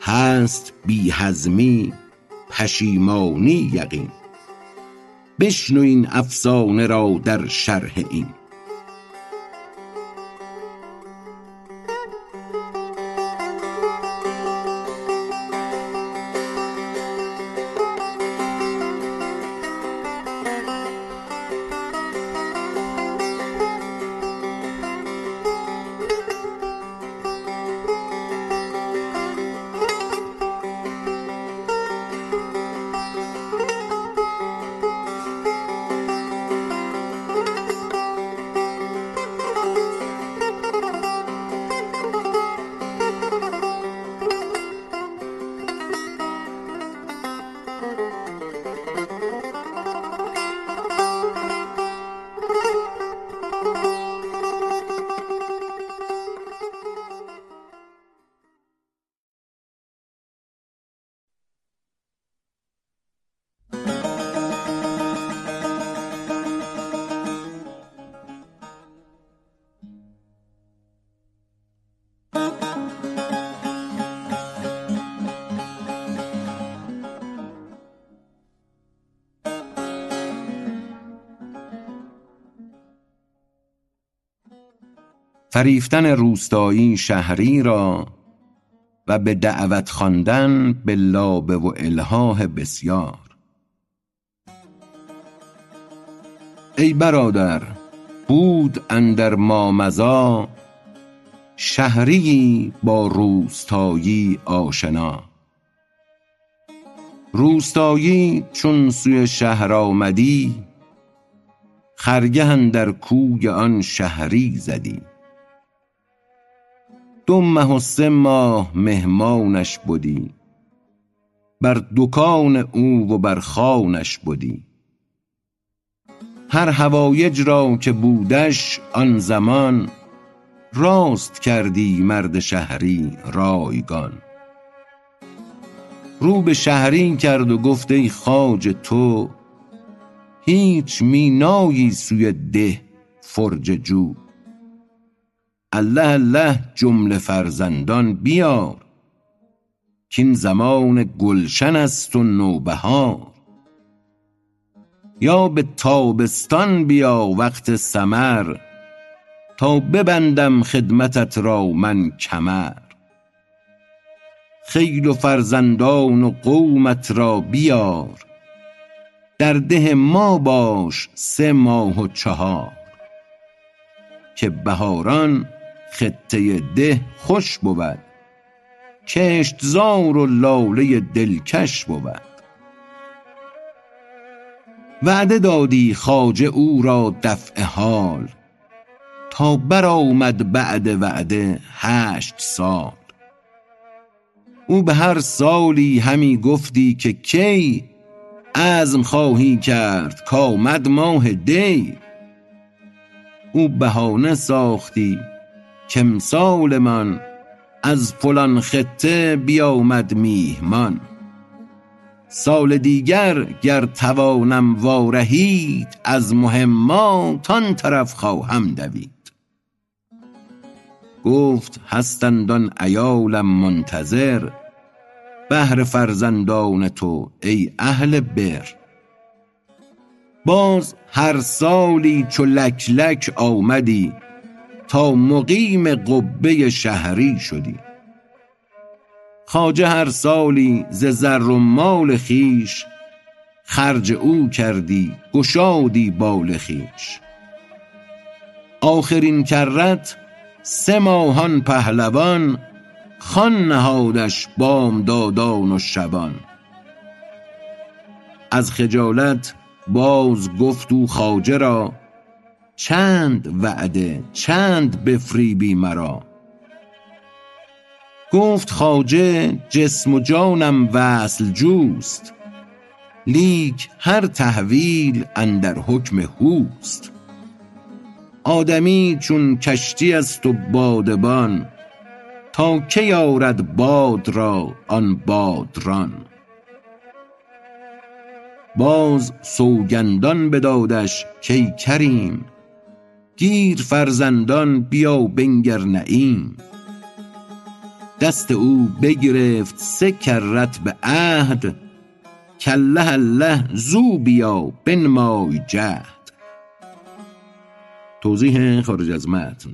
هست بی حزمی پشیمانی یقین. بشنو این افسانه را در شرح این. فریفتن روستایی شهری را و به دعوت خواندن به لابه و الحاح بسیار. ای برادر بود اندر مامضی شهریی با روستایی آشنا. روستایی چون سوی شهر آمدی خرگه اندر کوی آن شهری زدی. دو مه و سه ماه مهمانش بدی. بر دکان او و بر خوانش بدی. هر حوایج را که بودش آن زمان راست کردی مرد شهری رایگان. رو به شهری کرد و گفت ای خواجه تو هیچ می نایی سوی ده فرجه جو. الله الله جمله فرزندان بیار کاین زمان گلشن است و نوبهار یا به تابستان بیا وقت ثمر تا ببندم خدمتت را من کمر خیل و فرزندان و قومت را بیار در ده ما باش سه ماه و چهار که بهاران خطه ده خوش بود. کشتزار و لاله دلکش بود. وعده دادی خواجه او را دفع حال. تا برآمد بعد وعده هشت سال. او به هر سالی همی گفتی که کی عزم خواهی کرد کامد ماه دی. او بهانه ساختی کامسال من از فلان خطه بیامد میهمان. سال دیگر گر توانم وارهید از مهمات آن طرف خواهم دوید. گفت هستند آن عیالم منتظر بهر فرزندان تو ای اهل بر. باز هر سالی چو لک لک آمدی تا مقیم قبه شهری شدی. خواجه هر سالی ز زر و مال خویش خرج او کردی گشادی بال خویش. آخرین کرت سه ماهان پهلوان خوان نهادش بامدادان و شبان. از خجالت باز گفت او خواجه را چند وعده چند بفریبی مرا. گفت خواجه جسم و جانم وصل جوست. لیک هر تحویل اندر حکم هوست. آدمی چون کشتی است و بادبان تا کی آرد باد را آن بادران. باز سوگندان بدادش کای کریم گیر فرزندان بیا بنگر نعیم. دست او بگرفت سه کرت به عهد کالله الله زو بیا بنمای جهد. توضیح خارج از متن.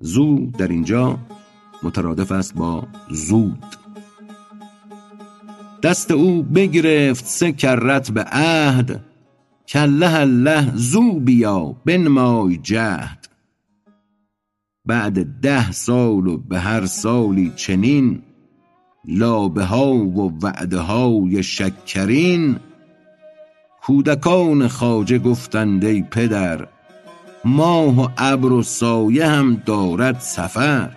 زو در اینجا مترادف است با زود. دست او بگرفت سه کرت به عهد کالله الله زو بیا بنمای جهد. بعد ده سال و به هر سالی چنین لابه ها و وعده های شکرین. کودکان خواجه گفتند پدر ماه و ابر و سایه هم دارد سفر.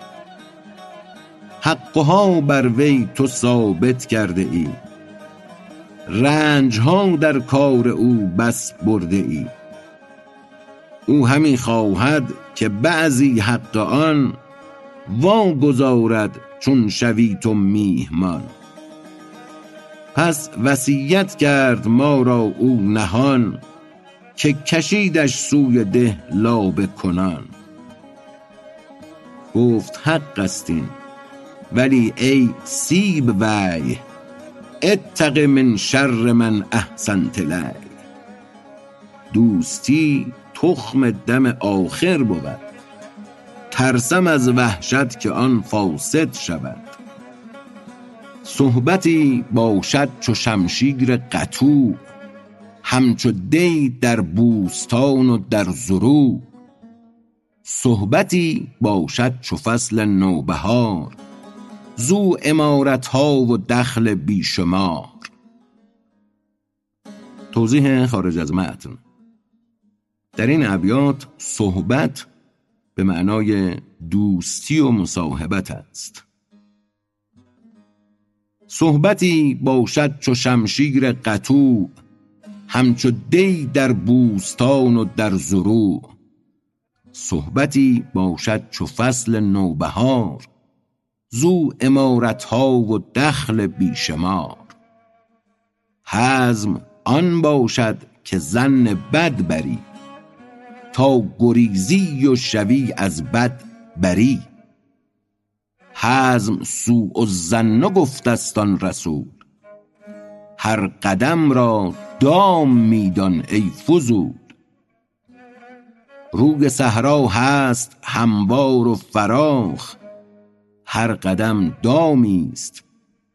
حقها بر وی تو ثابت کرده ای. رنج ها در کار او بس برده ای. او همی خواهد که بعضی حق آن واگذارد چون شوی تو میهمان. پس وصیت کرد ما را او نهان که کشیدش سوی ده لابه کنان. گفت حق است این ولی ای سیب وی اتق من شر من احسنت الی دوستی تخم دم آخر بود. ترسم از وحشت که آن فاسد شود. صحبتی باشد چو شمشیر قطوع همچو دی در بوستان و در زروع صحبتی باشد چو فصل نوبهار. زو عمارت ها و دخل بی شمار توضیح خارج از متن. در این ابیات صحبت به معنای دوستی و مصاحبت است. صحبتی باشد چو شمشیر قطوع همچو دی در بوستان و در زروع. صحبتی باشد چو فصل نوبهار. زو عمارت ها و دخل بی شمار حزم آن باشد که ظن بد بری تا گریزی و شوی از بد بری. حزم سوء الظن گفته است آن رسول هر قدم را دام می دان ای فضول. روی صحرا هست هموار و فراخ هر قدم دامی است.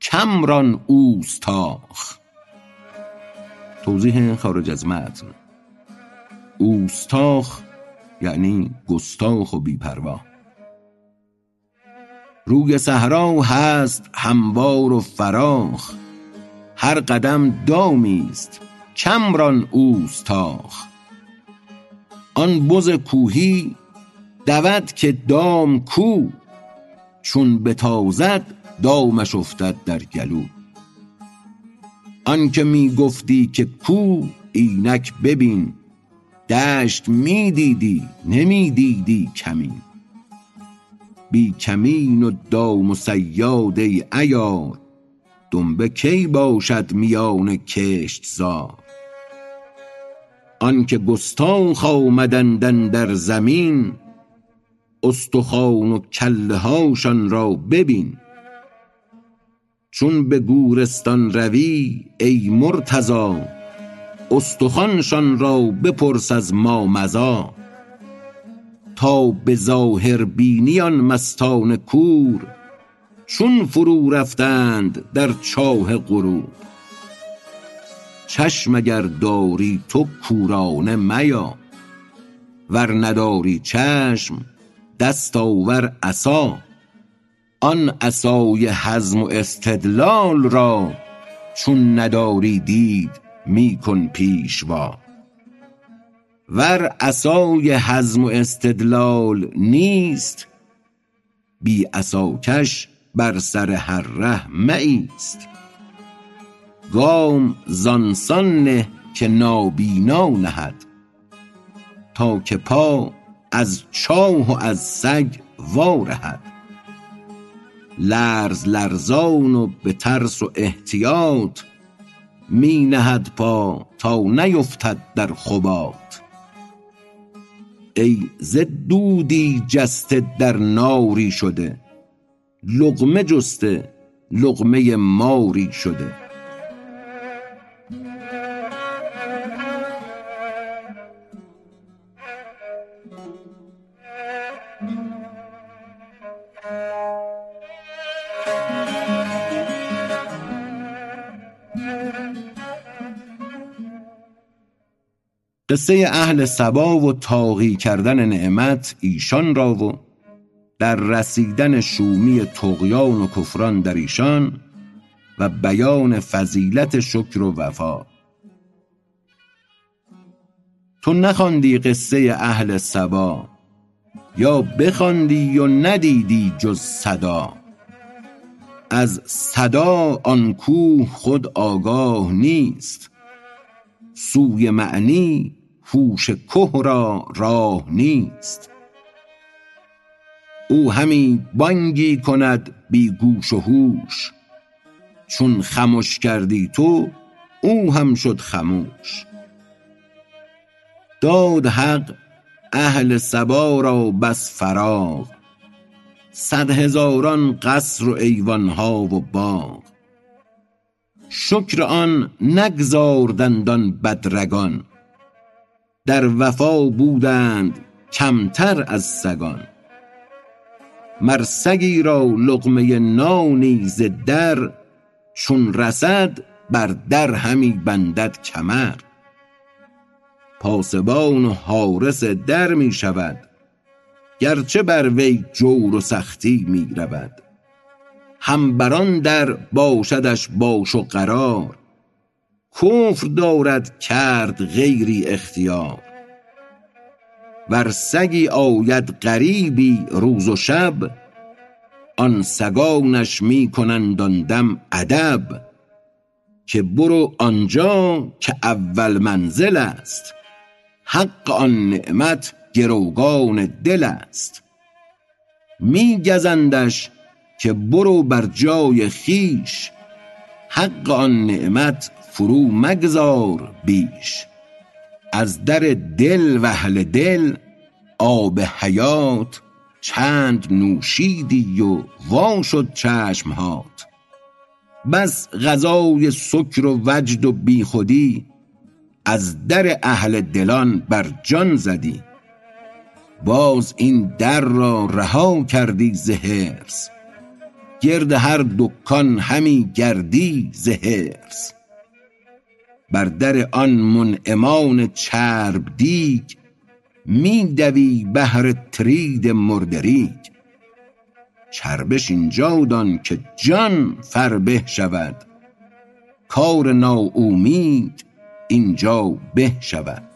کم ران اوستاخ. توضیح خارج از متن. اوستاخ یعنی گستاخ و بیپروا. روی صحرا هست هموار و فراخ. هر قدم دامی است. کمران اوستاخ. آن بز کوهی دود که دام کو. چون بتازد دامش افتد در گلو. آنکه می گفتی که کو اینک ببین دشت می دیدی نمی دیدی کمین. بی کمین و دام و صیاد ای عیار دنبه کی باشد میان کشتزار آنکه گستاخ آمدند اندر زمین استخوان و کله هاشان را ببین. چون به گورستان روی ای مرتضا استخوانشان را بپرس از مامضی تا به ظاهر بینی آن مستان کور چون فرو رفتند در چاه غرور. چشم اگر داری تو کورانه میا ور نداری چشم دست آور عصا. آن عصای حزم و استدلال را چون نداری دید می کن پیشوا. ور عصای حزم و استدلال نیست بی عصاکش بر سر هر ره مایست گام زانسان نه که نابینا نهد تا که پا از چاه و از سگ وا رهد لرز لرزان و به ترس و احتیاط می نهد پا تا نیفتد در خباط. ای ز دودی جسته در ناری شده لقمه جسته لقمه ماری شده. قصه اهل سبا و طاغی کردن نعمت ایشان را و در رسیدن شومی طغیان و کفران در ایشان و بیان فضیلت شکر و وفا. تو نخواندی قصه اهل سبا یا بخواندی و ندیدی جز صدا. از صدا آن کوه خود آگاه نیست سوی معنی هوش که را راه نیست. او همی بانگی کند بی گوش و هوش. چون خمش کردی تو او هم شد خموش. داد حق اهل سبا را بس فراغ. صد هزاران قصر و ایوان ها و باغ. شکر آن نگزاردند آن بدرگان. در وفا بودند کمتر از سگان. مر سگی را لقمه نانی ز در چون رسد بر در همی بندد کمر. پاسبان و حارس در می شود گرچه بر وی جور و سختی می رود. هم بر آن در باشدش باش و قرار کفر دارد کرد غیری اختیار. ور سگی آید غریبی روز و شب آن سگانش می کنند آن دم ادب که برو آنجا که اول منزل است. حق آن نعمت گروگان دل است. می گزندش که برو بر جای خویش حق آن نعمت فرو مگذار بیش. از در دل و اهل دل آب حیات چند نوشیدی و وا شد چشمهات. بس غذای سکر و وجد و بیخودی از در اهل دلان بر جان زدی. باز این در را رها کردی ز حرص. گرد هر دکان همی گردی ز حرص. بر در آن منعمان چرب دیگ می دوی بهر ترید مرده ریگ. چربش اینجا دان که جان فربه شود کار ناامید اینجا به شود.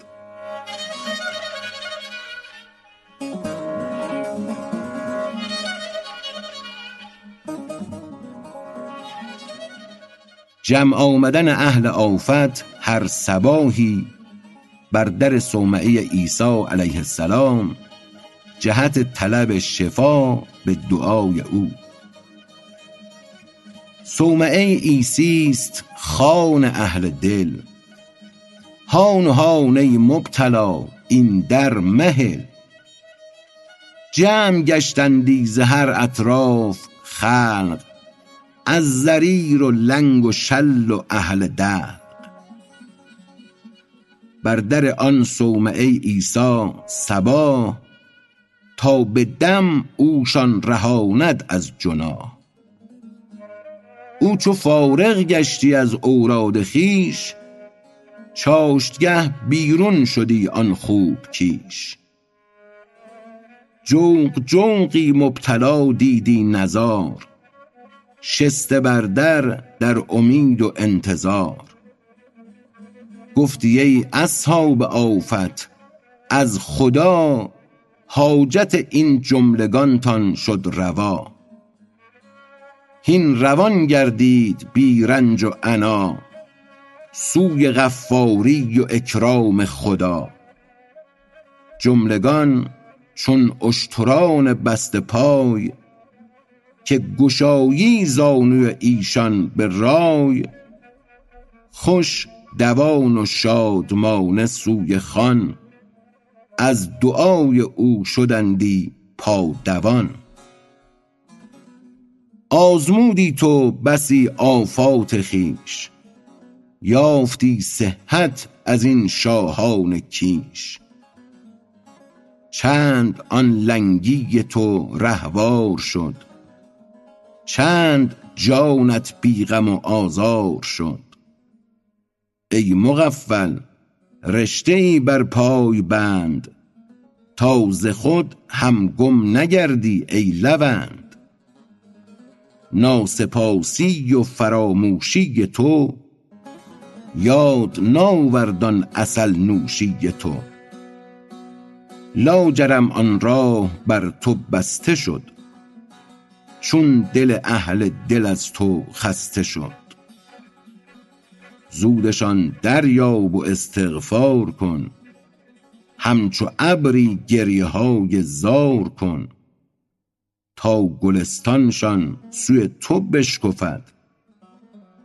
جمع آمدن اهل آفت هر صباحی بر در صومعه عیسی علیه السلام جهت طلب شفا به دعای او. صومعه عیسی است خان اهل دل. هان و هان ای مبتلا این در مهل جمع گشتندی ز هر اطراف خلق. از ضریر و لنگ و شل و اهل دلق بر در آن صومعه عیسی صباح تا به دم اوشان رهاند از جناح او چو فارغ گشتی از اوراد خویش چاشتگه بیرون شدی آن خوب کیش. جوق جوقی مبتلا دیدی نزار شسته بر در در امید و انتظار. گفتی ای اصحاب آفت از خدا حاجت این جملگانتان شد روا. هین روان گردید بی رنج و عنا سوی غفاری و اکرام خدا. جملگان چون اشتران بسته پای که گشایی زانوی ایشان به رای. خوش دوان و شادمانه سوی خان از دعای او شدندی پادوان. آزمودی تو بسی آفات خویش یافتی صحت از این شاهان کیش. چند آن لنگی تو رهوار شد چند جانت بی غم و آزار شد. ای مغفل رشته ای بر پای بند. تا خود هم گم نگردی ای لوند ناسپاسی و فراموشی تو یاد ناورد آن عسل نوشی تو. لاجرم آن راه بر تو بسته شد. چون دل اهل دل از تو خسته شد. زودشان دریاب و استغفار کن. همچو ابری گریه های زار کن. تا گلستانشان سوی تو بشکفد.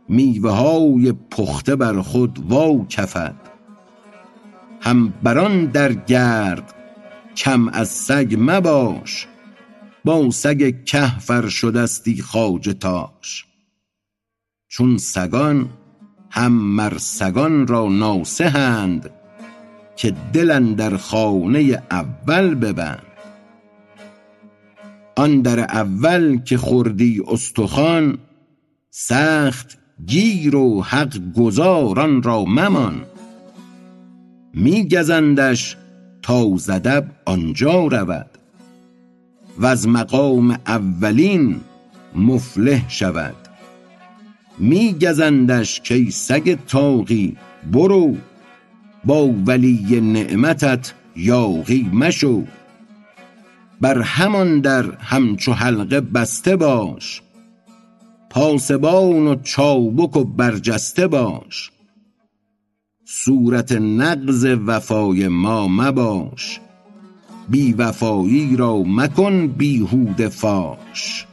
میوه های پخته بر خود وا کفد. هم بر آن در گرد کم از سگ مباش. با سگ کهف ار شدستی خواجه تاش. چون سگان هم مر سگان را ناصحند که دل اندر خانه اول ببند. آن در اول که خوردی استخوان سخت گیر و حق گزار آن را ممان. می گزندش تا ز ادب آنجا رود. وز مقام اولین مفلح شود. می گزندش کای سگ طاغی برو با ولی نعمتت یاغی مشو. بر همان در همچو حلقه بسته باش پاسبان و چابک و برجسته باش. صورت نقض وفای ما مباش. بی وفایی را مکن بیهوده فاش.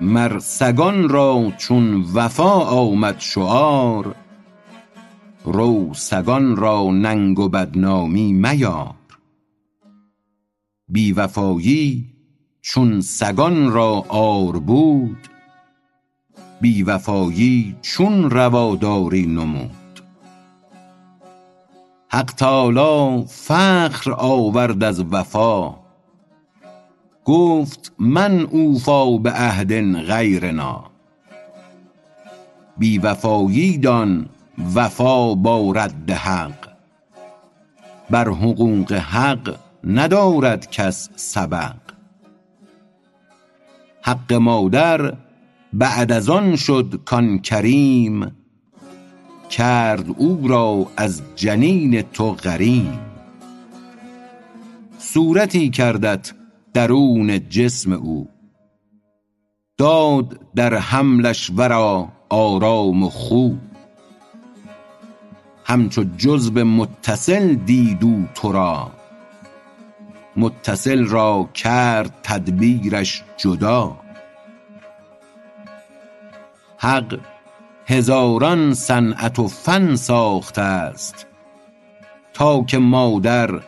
مر سگان را چون وفا آمد شعار رو سگان را ننگ و بدنامی میار. بی وفایی چون سگان را عار بود بی وفایی چون رواداری نمود. حق تعالی فخر آورد از وفا. گفت من اوفی بعهد غیرنا بی وفایی دان وفا با رد حق. بر حقوق حق ندارد کس سبق. حق مادر بعد از آن شد کان کریم کرد او را از جنین تو غریم صورتی کردت درون جسم او. داد در حملش ورا آرام و خوب همچو جزو متصل دید او تو را. متصل را کرد تدبیرش جدا. حق هزاران صنعت و فن ساخته است تا که مادر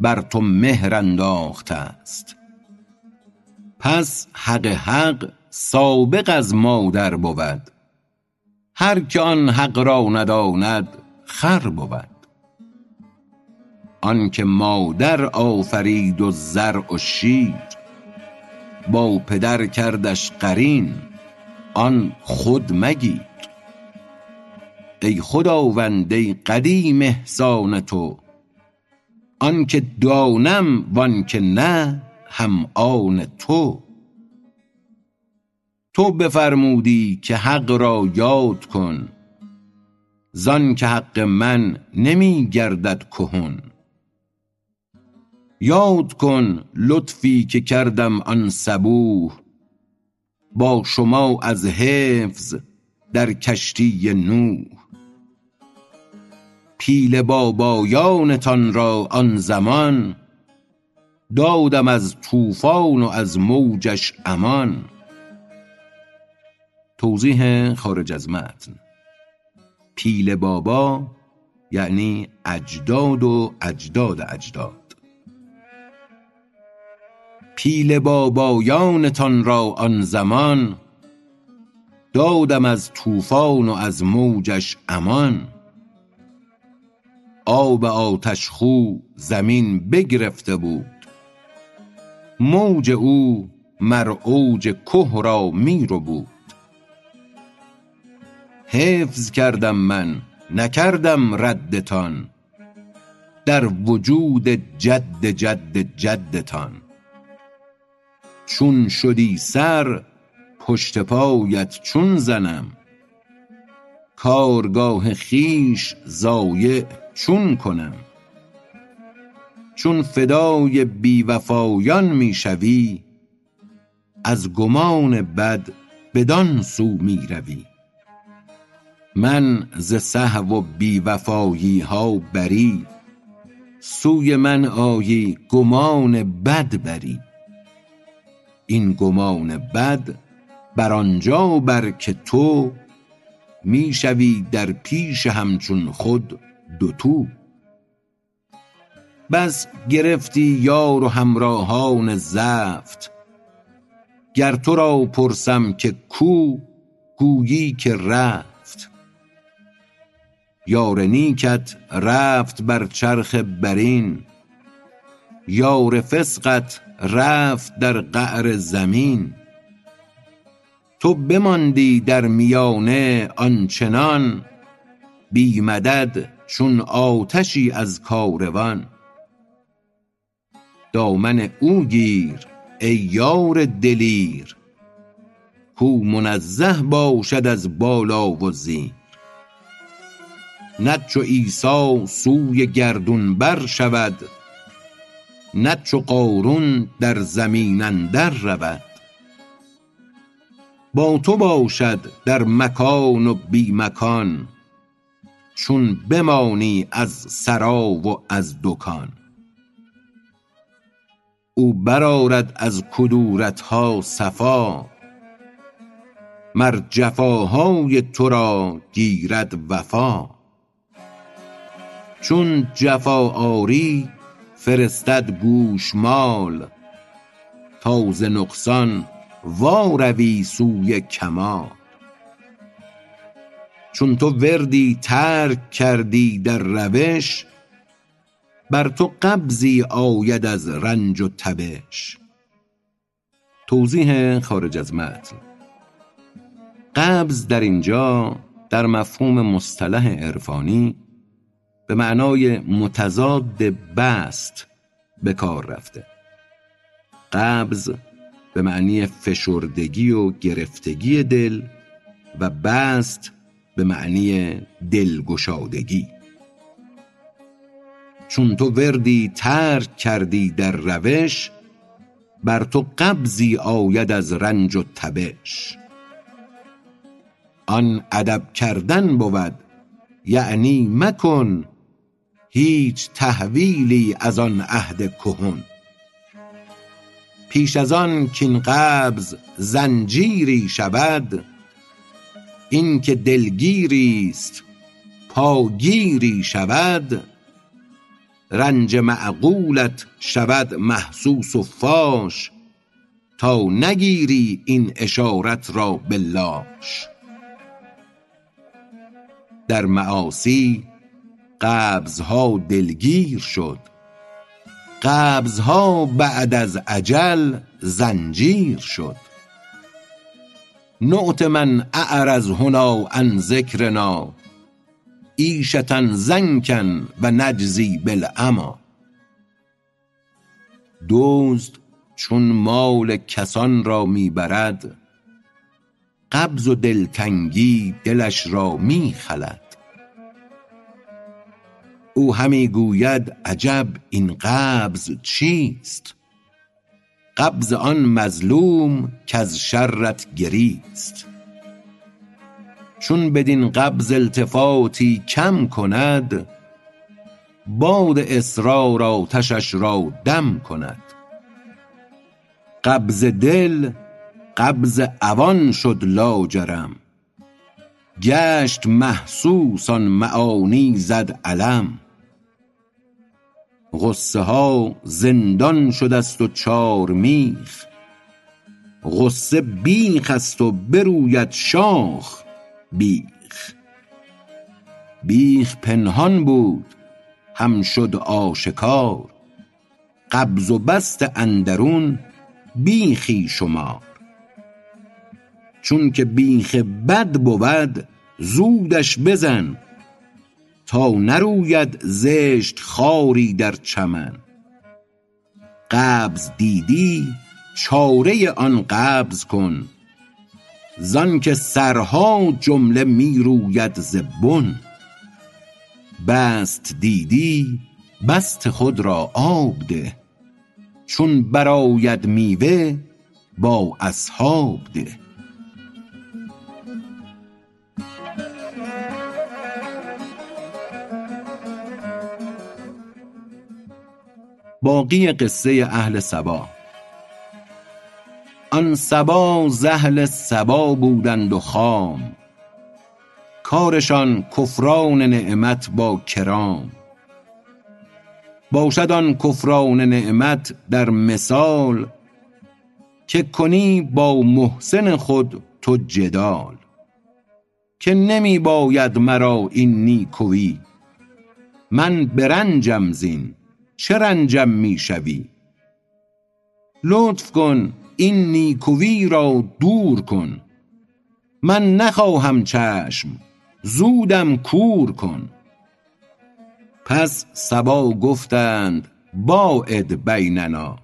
بر تو مهر انداخته است. پس حق حق سابق از مادر بود. هر که آن حق را نداند خر بود. آنکه مادر آفرید و زرع و شیر با پدر کردش قرین آن خود مگیر. ای خداوند ای قدیم احسان تو. آنکه دانم وانکه نه هم آن تو. تو بفرمودی که حق را یاد کن. زان که حق من نمی گردد کهن. یاد کن لطفی که کردم آن صبوح. با شما از حفظ در کشتی نوح. پیله بابایانتان را آن زمان دادم از طوفان و از موجش امان. توضیح خارج از متن. پیله بابا یعنی اجداد و اجداد اجداد. پیله بابایانتان را آن زمان دادم از طوفان و از موجش امان. آب آتش خو زمین بگرفته بود. موج او مر اوج که را می ربود حفظ کردم من نکردم ردتان. در وجود جد جد جدتان. چون شدی سر پشت پایت چون زنم. کارگاه خویش ضایع چون کنم. چون فدای می شوی از گمان بد بدان سو می روی من ز سهو و بی وفایی ها بری سوی من آیی گمان بد بری. این گمان بد بر آنجا بر که تو می شوی در پیش همچون خود دوتو بس گرفتی یار و همراهان زفت گر تو را پرسم که کو گویی که رفت. یار نیکت رفت بر چرخ برین یار فسقت رفت در قعر زمین. تو بماندی در میانه آنچنان بی مدد چون آتشی از کاروان. دامن او گیر ای یار دلیر کو منزه باشد از بالا و زیر. نه چو عیسی سوی گردون بر شود نه چو قارون در زمین اندر رود. با تو باشد در مکان و بی مکان چون بمانی از سرا و از دکان. او برآرد از کدورت ها صفا مر جفاهای تو را گیرد وفا. چون جفا آری فرستد گوشمال تا ز نقصان وا روی سوی کمال. چون تو وردی ترک کردی در روش بر تو قبضی آید از رنج و تبش. توضیح خارج از متن. قبض در اینجا در مفهوم مصطلح عرفانی به معنای متضاد بست به کار رفته. قبض به معنی فشردگی و گرفتگی دل و بست به معنی دلگشادگی. چون تو وردی ترک کردی در روش بر تو قبضی آید از رنج و تبش. آن ادب کردن بود یعنی مکن هیچ تحویلی از آن عهد کهن. پیش از آن کین قبض زنجیری شود این که دلگیری است پاگیری شود رنج معقولت شود محسوس و فاش تا نگیری این اشارت را به لاش. در معاصی قبضها دلگیر شد. قبضها بعد از اجل زنجیر شد. نعت من اعرض هنا عن ذکرنا عیشة ضنکا و نجزی بالعمی دزد چون مال کسان را می برد قبض و دلتنگی دلش را می خلد او همی گوید عجب این قبض چیست؟ قبض آن مظلوم کز شرت گریست. چون بدین قبض التفاتی کم کند باد اصرار آتشش را دم کند. قبض دل قبض عوان شد لاجرم. گشت محسوس آن معانی زد علم. غصه ها زندان شدست و چارمیخ غصه بیخ است و بروید شاخ بیخ. بیخ پنهان بود هم شد آشکار. قبض و بست اندرون بیخی شمار. چون که بیخ بد بود زودش بزن تا نروید زشت خاری در چمن. قبض دیدی چاره آن قبض کن. زانکه سرها جمله می روید ز بن. بست دیدی بست خود را آب ده. چون برآید میوه با اصحاب ده. باقی قصه اهل سبا. آن سبا ز اهل سبا بودند و خام. کارشان کفران نعمت با کرام. باشد آن کفران نعمت در مثال که کنی با محسن خود تو جدال. که نمی باید مرا این نیکوی. من به رنجم زین چه رنجم می شوی لطف کن این نیکوی را دور کن. من نخواهم چشم زودم کور کن. پس سبا گفتند باعد بیننا.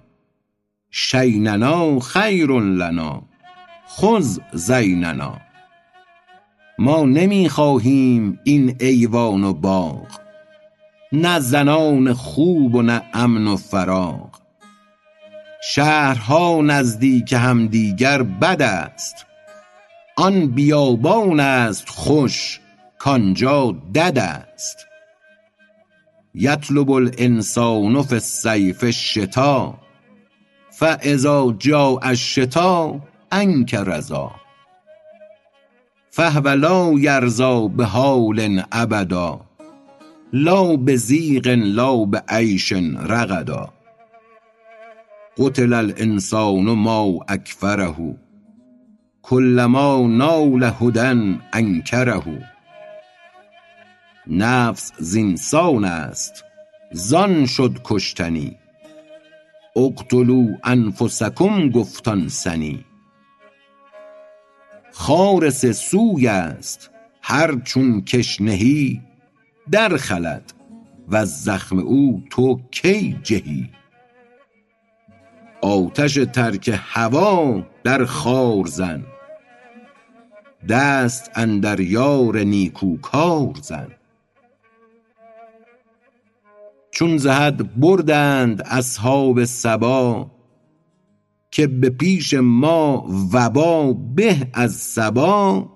شیننا خیر لنا خذ زیننا. ما نمی خواهیم این ایوان و باغ نه زنان خوب و نه امن و فراغ. شهرها نزدیک همدیگر بد است. آن بیابان است خوش کانجا دد است. یطلب الانسان فی الصیف الشتا فاذا جاء الشتا انک رضا. فهو لا یرضی بحال ابدا. لا بضیق لا بعیش رغدا. قتل الانسان ما اکفره کلما نال هدی انکره نفس زینسان است زان شد کشتنی. اقتلوا انفسکم گفت آن سنی. خار سه سوی است هر چون کش نهی در خلد وز زخم او تو کی جهی؟ آتش ترک هوا در خار زن دست اندر یار نیکوکار زن. چون ز حد بردند اصحاب سبا که به پیش ما وبا به از صبا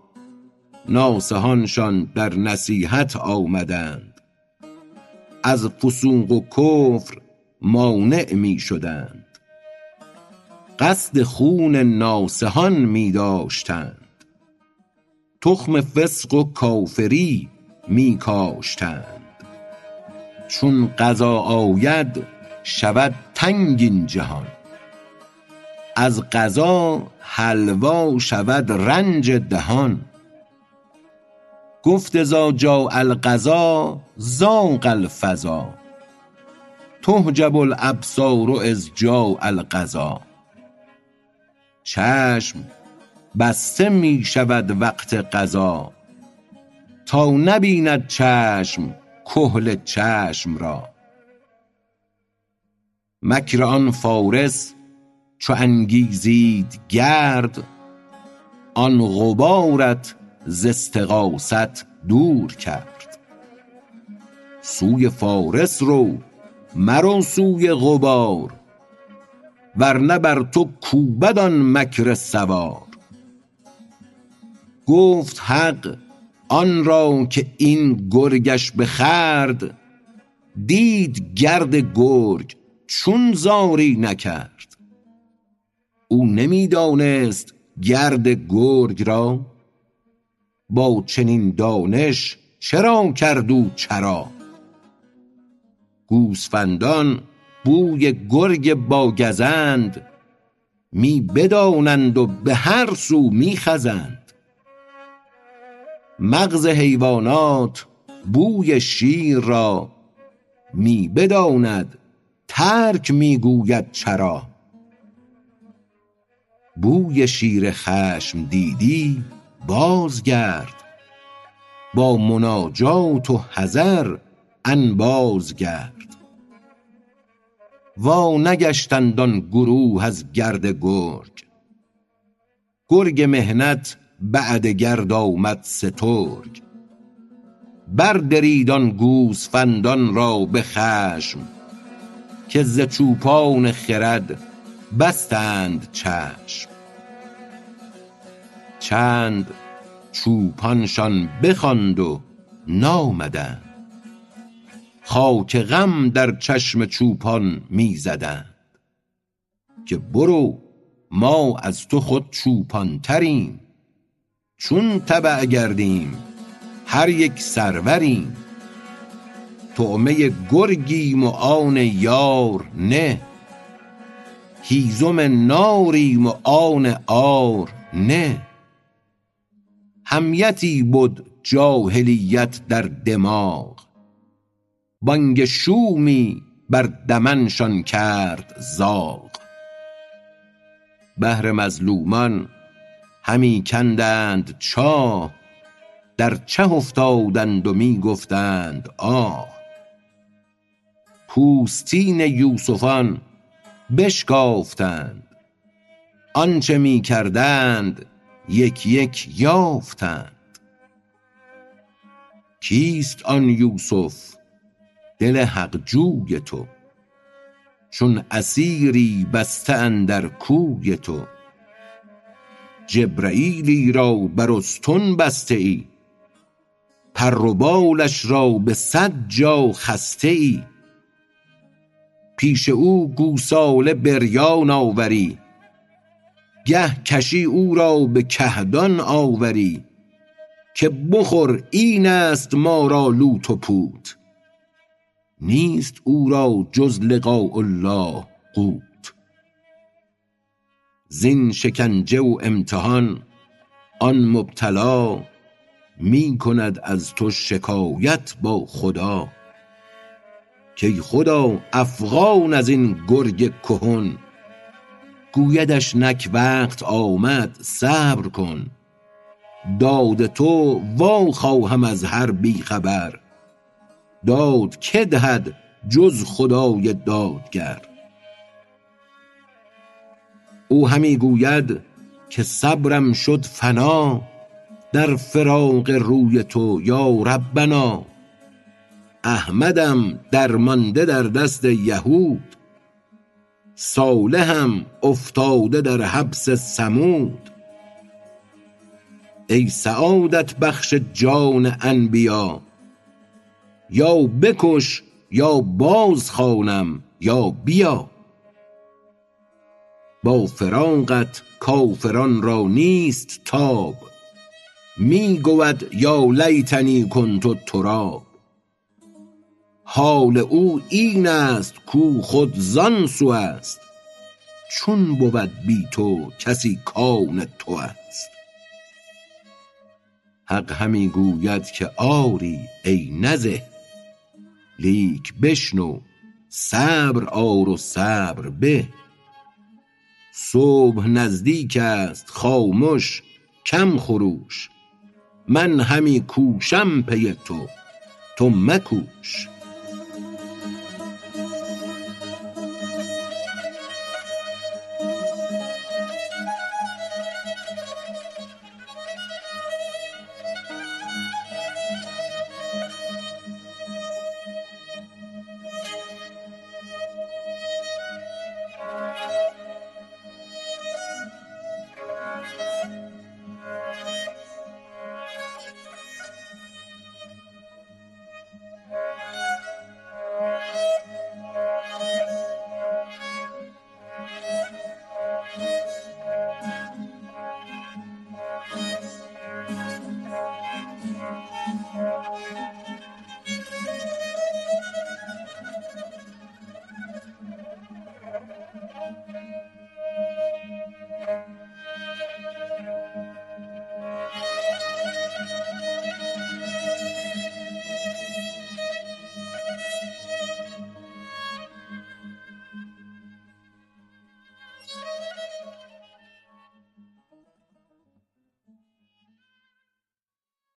ناصحانشان در نصیحت آمدند. از فسوق و کفر مانع می شدند. قصد خون ناصحان می داشتند. تخم فسق و کافری می کاشتند. چون قضا آید شود تنگ این جهان. از قضا حلوا شود رنج دهان. گفت اذا جاء القضا ضاق الفضا. تحجب الابصار اذ جاء القضا. چشم بسته می شود وقت قضا. تا نبیند چشم کحل چشم را. مکر آن فارس چو انگیزید گرد آن غبارت ز استغاثت دور کرد. سوی فارس رو مرو سوی غبار ورنه بر تو کوبد آن مکر سوار. گفت حق آن را که این گرگش بخورد دید گرد گرگ چون زاری نکرد. او نمی دانست گرد گرگ را با چنین دانش چرا کرد او چرا؟ گوسفندان بوی گرگ با گزند می بدانند و به هر سو می خزند. مغز حیوانات بوی شیر را می بداند ترک می گوید چرا. بوی شیر خشم دیدی؟ بازگرد. با مناجات و حذر انباز گرد وا نگشتند آن گروه از گرد گرگ. گرگ محنت بعد گرد آمد سترگ. بردرید آن گوسفندان را به خشم که ز چوپان خرد بستند چشم. چند چوپانشان بخواند و نامدند. خاک غم در چشم چوپان می زدند که برو ما از تو خود چوپان تریم چون تبع گردیم هر یک سروریم. طعمه گرگیم و آن یار نه. هیزم ناریم و آن عار نه. حمیتی بد جاهلیت در دماغ. بانگ شومی بر دمنشان کرد زاغ. بهر مظلومان همی کندند چاه در چه افتادند و می گفتند آه. پوستین یوسفان بشکافتند آنچه می کردند یک یک یافتند. کیست آن یوسف؟ دل حق جوی تو. چون اسیری بسته اندر کوی تو. جبرییلی را بر استن بسته ای پر و بالش را به صد جا خسته ای پیش او گوساله بریان آوری. گه کشی او را به کهدان آوری که بخور این است ما را لوت و پوت. نیست او را جز لقاء الله قوت. زین شکنجه و امتحان آن مبتلا می کند از تو شکایت با خدا. کای خدا افغان از این گرگ کهن گویدش نک وقت آمد صبر کن. داد تو وا خواهم از هر بی خبر. داد که دهد جز خدای دادگر. او همی گوید که صبرم شد فنا در فراق روی تو یا ربنا. احمدم درمانده در دست یهود. صالحم افتاده در حبس سمود ای سعادت بخش جان انبیا یا بکش یا باز خوانم یا بیا. با فراقت کافران را نیست تاب می گود یا لیتنی کنت تراب. حال او این است کو خود زان سو است. چون بود بی تو کسی کان تو است. حق همی گوید که آری ای نزه. لیک بشنو صبر آر و صبر به. صبح نزدیک است خامش کم خروش. من همی کوشم پی تو تو مکوش.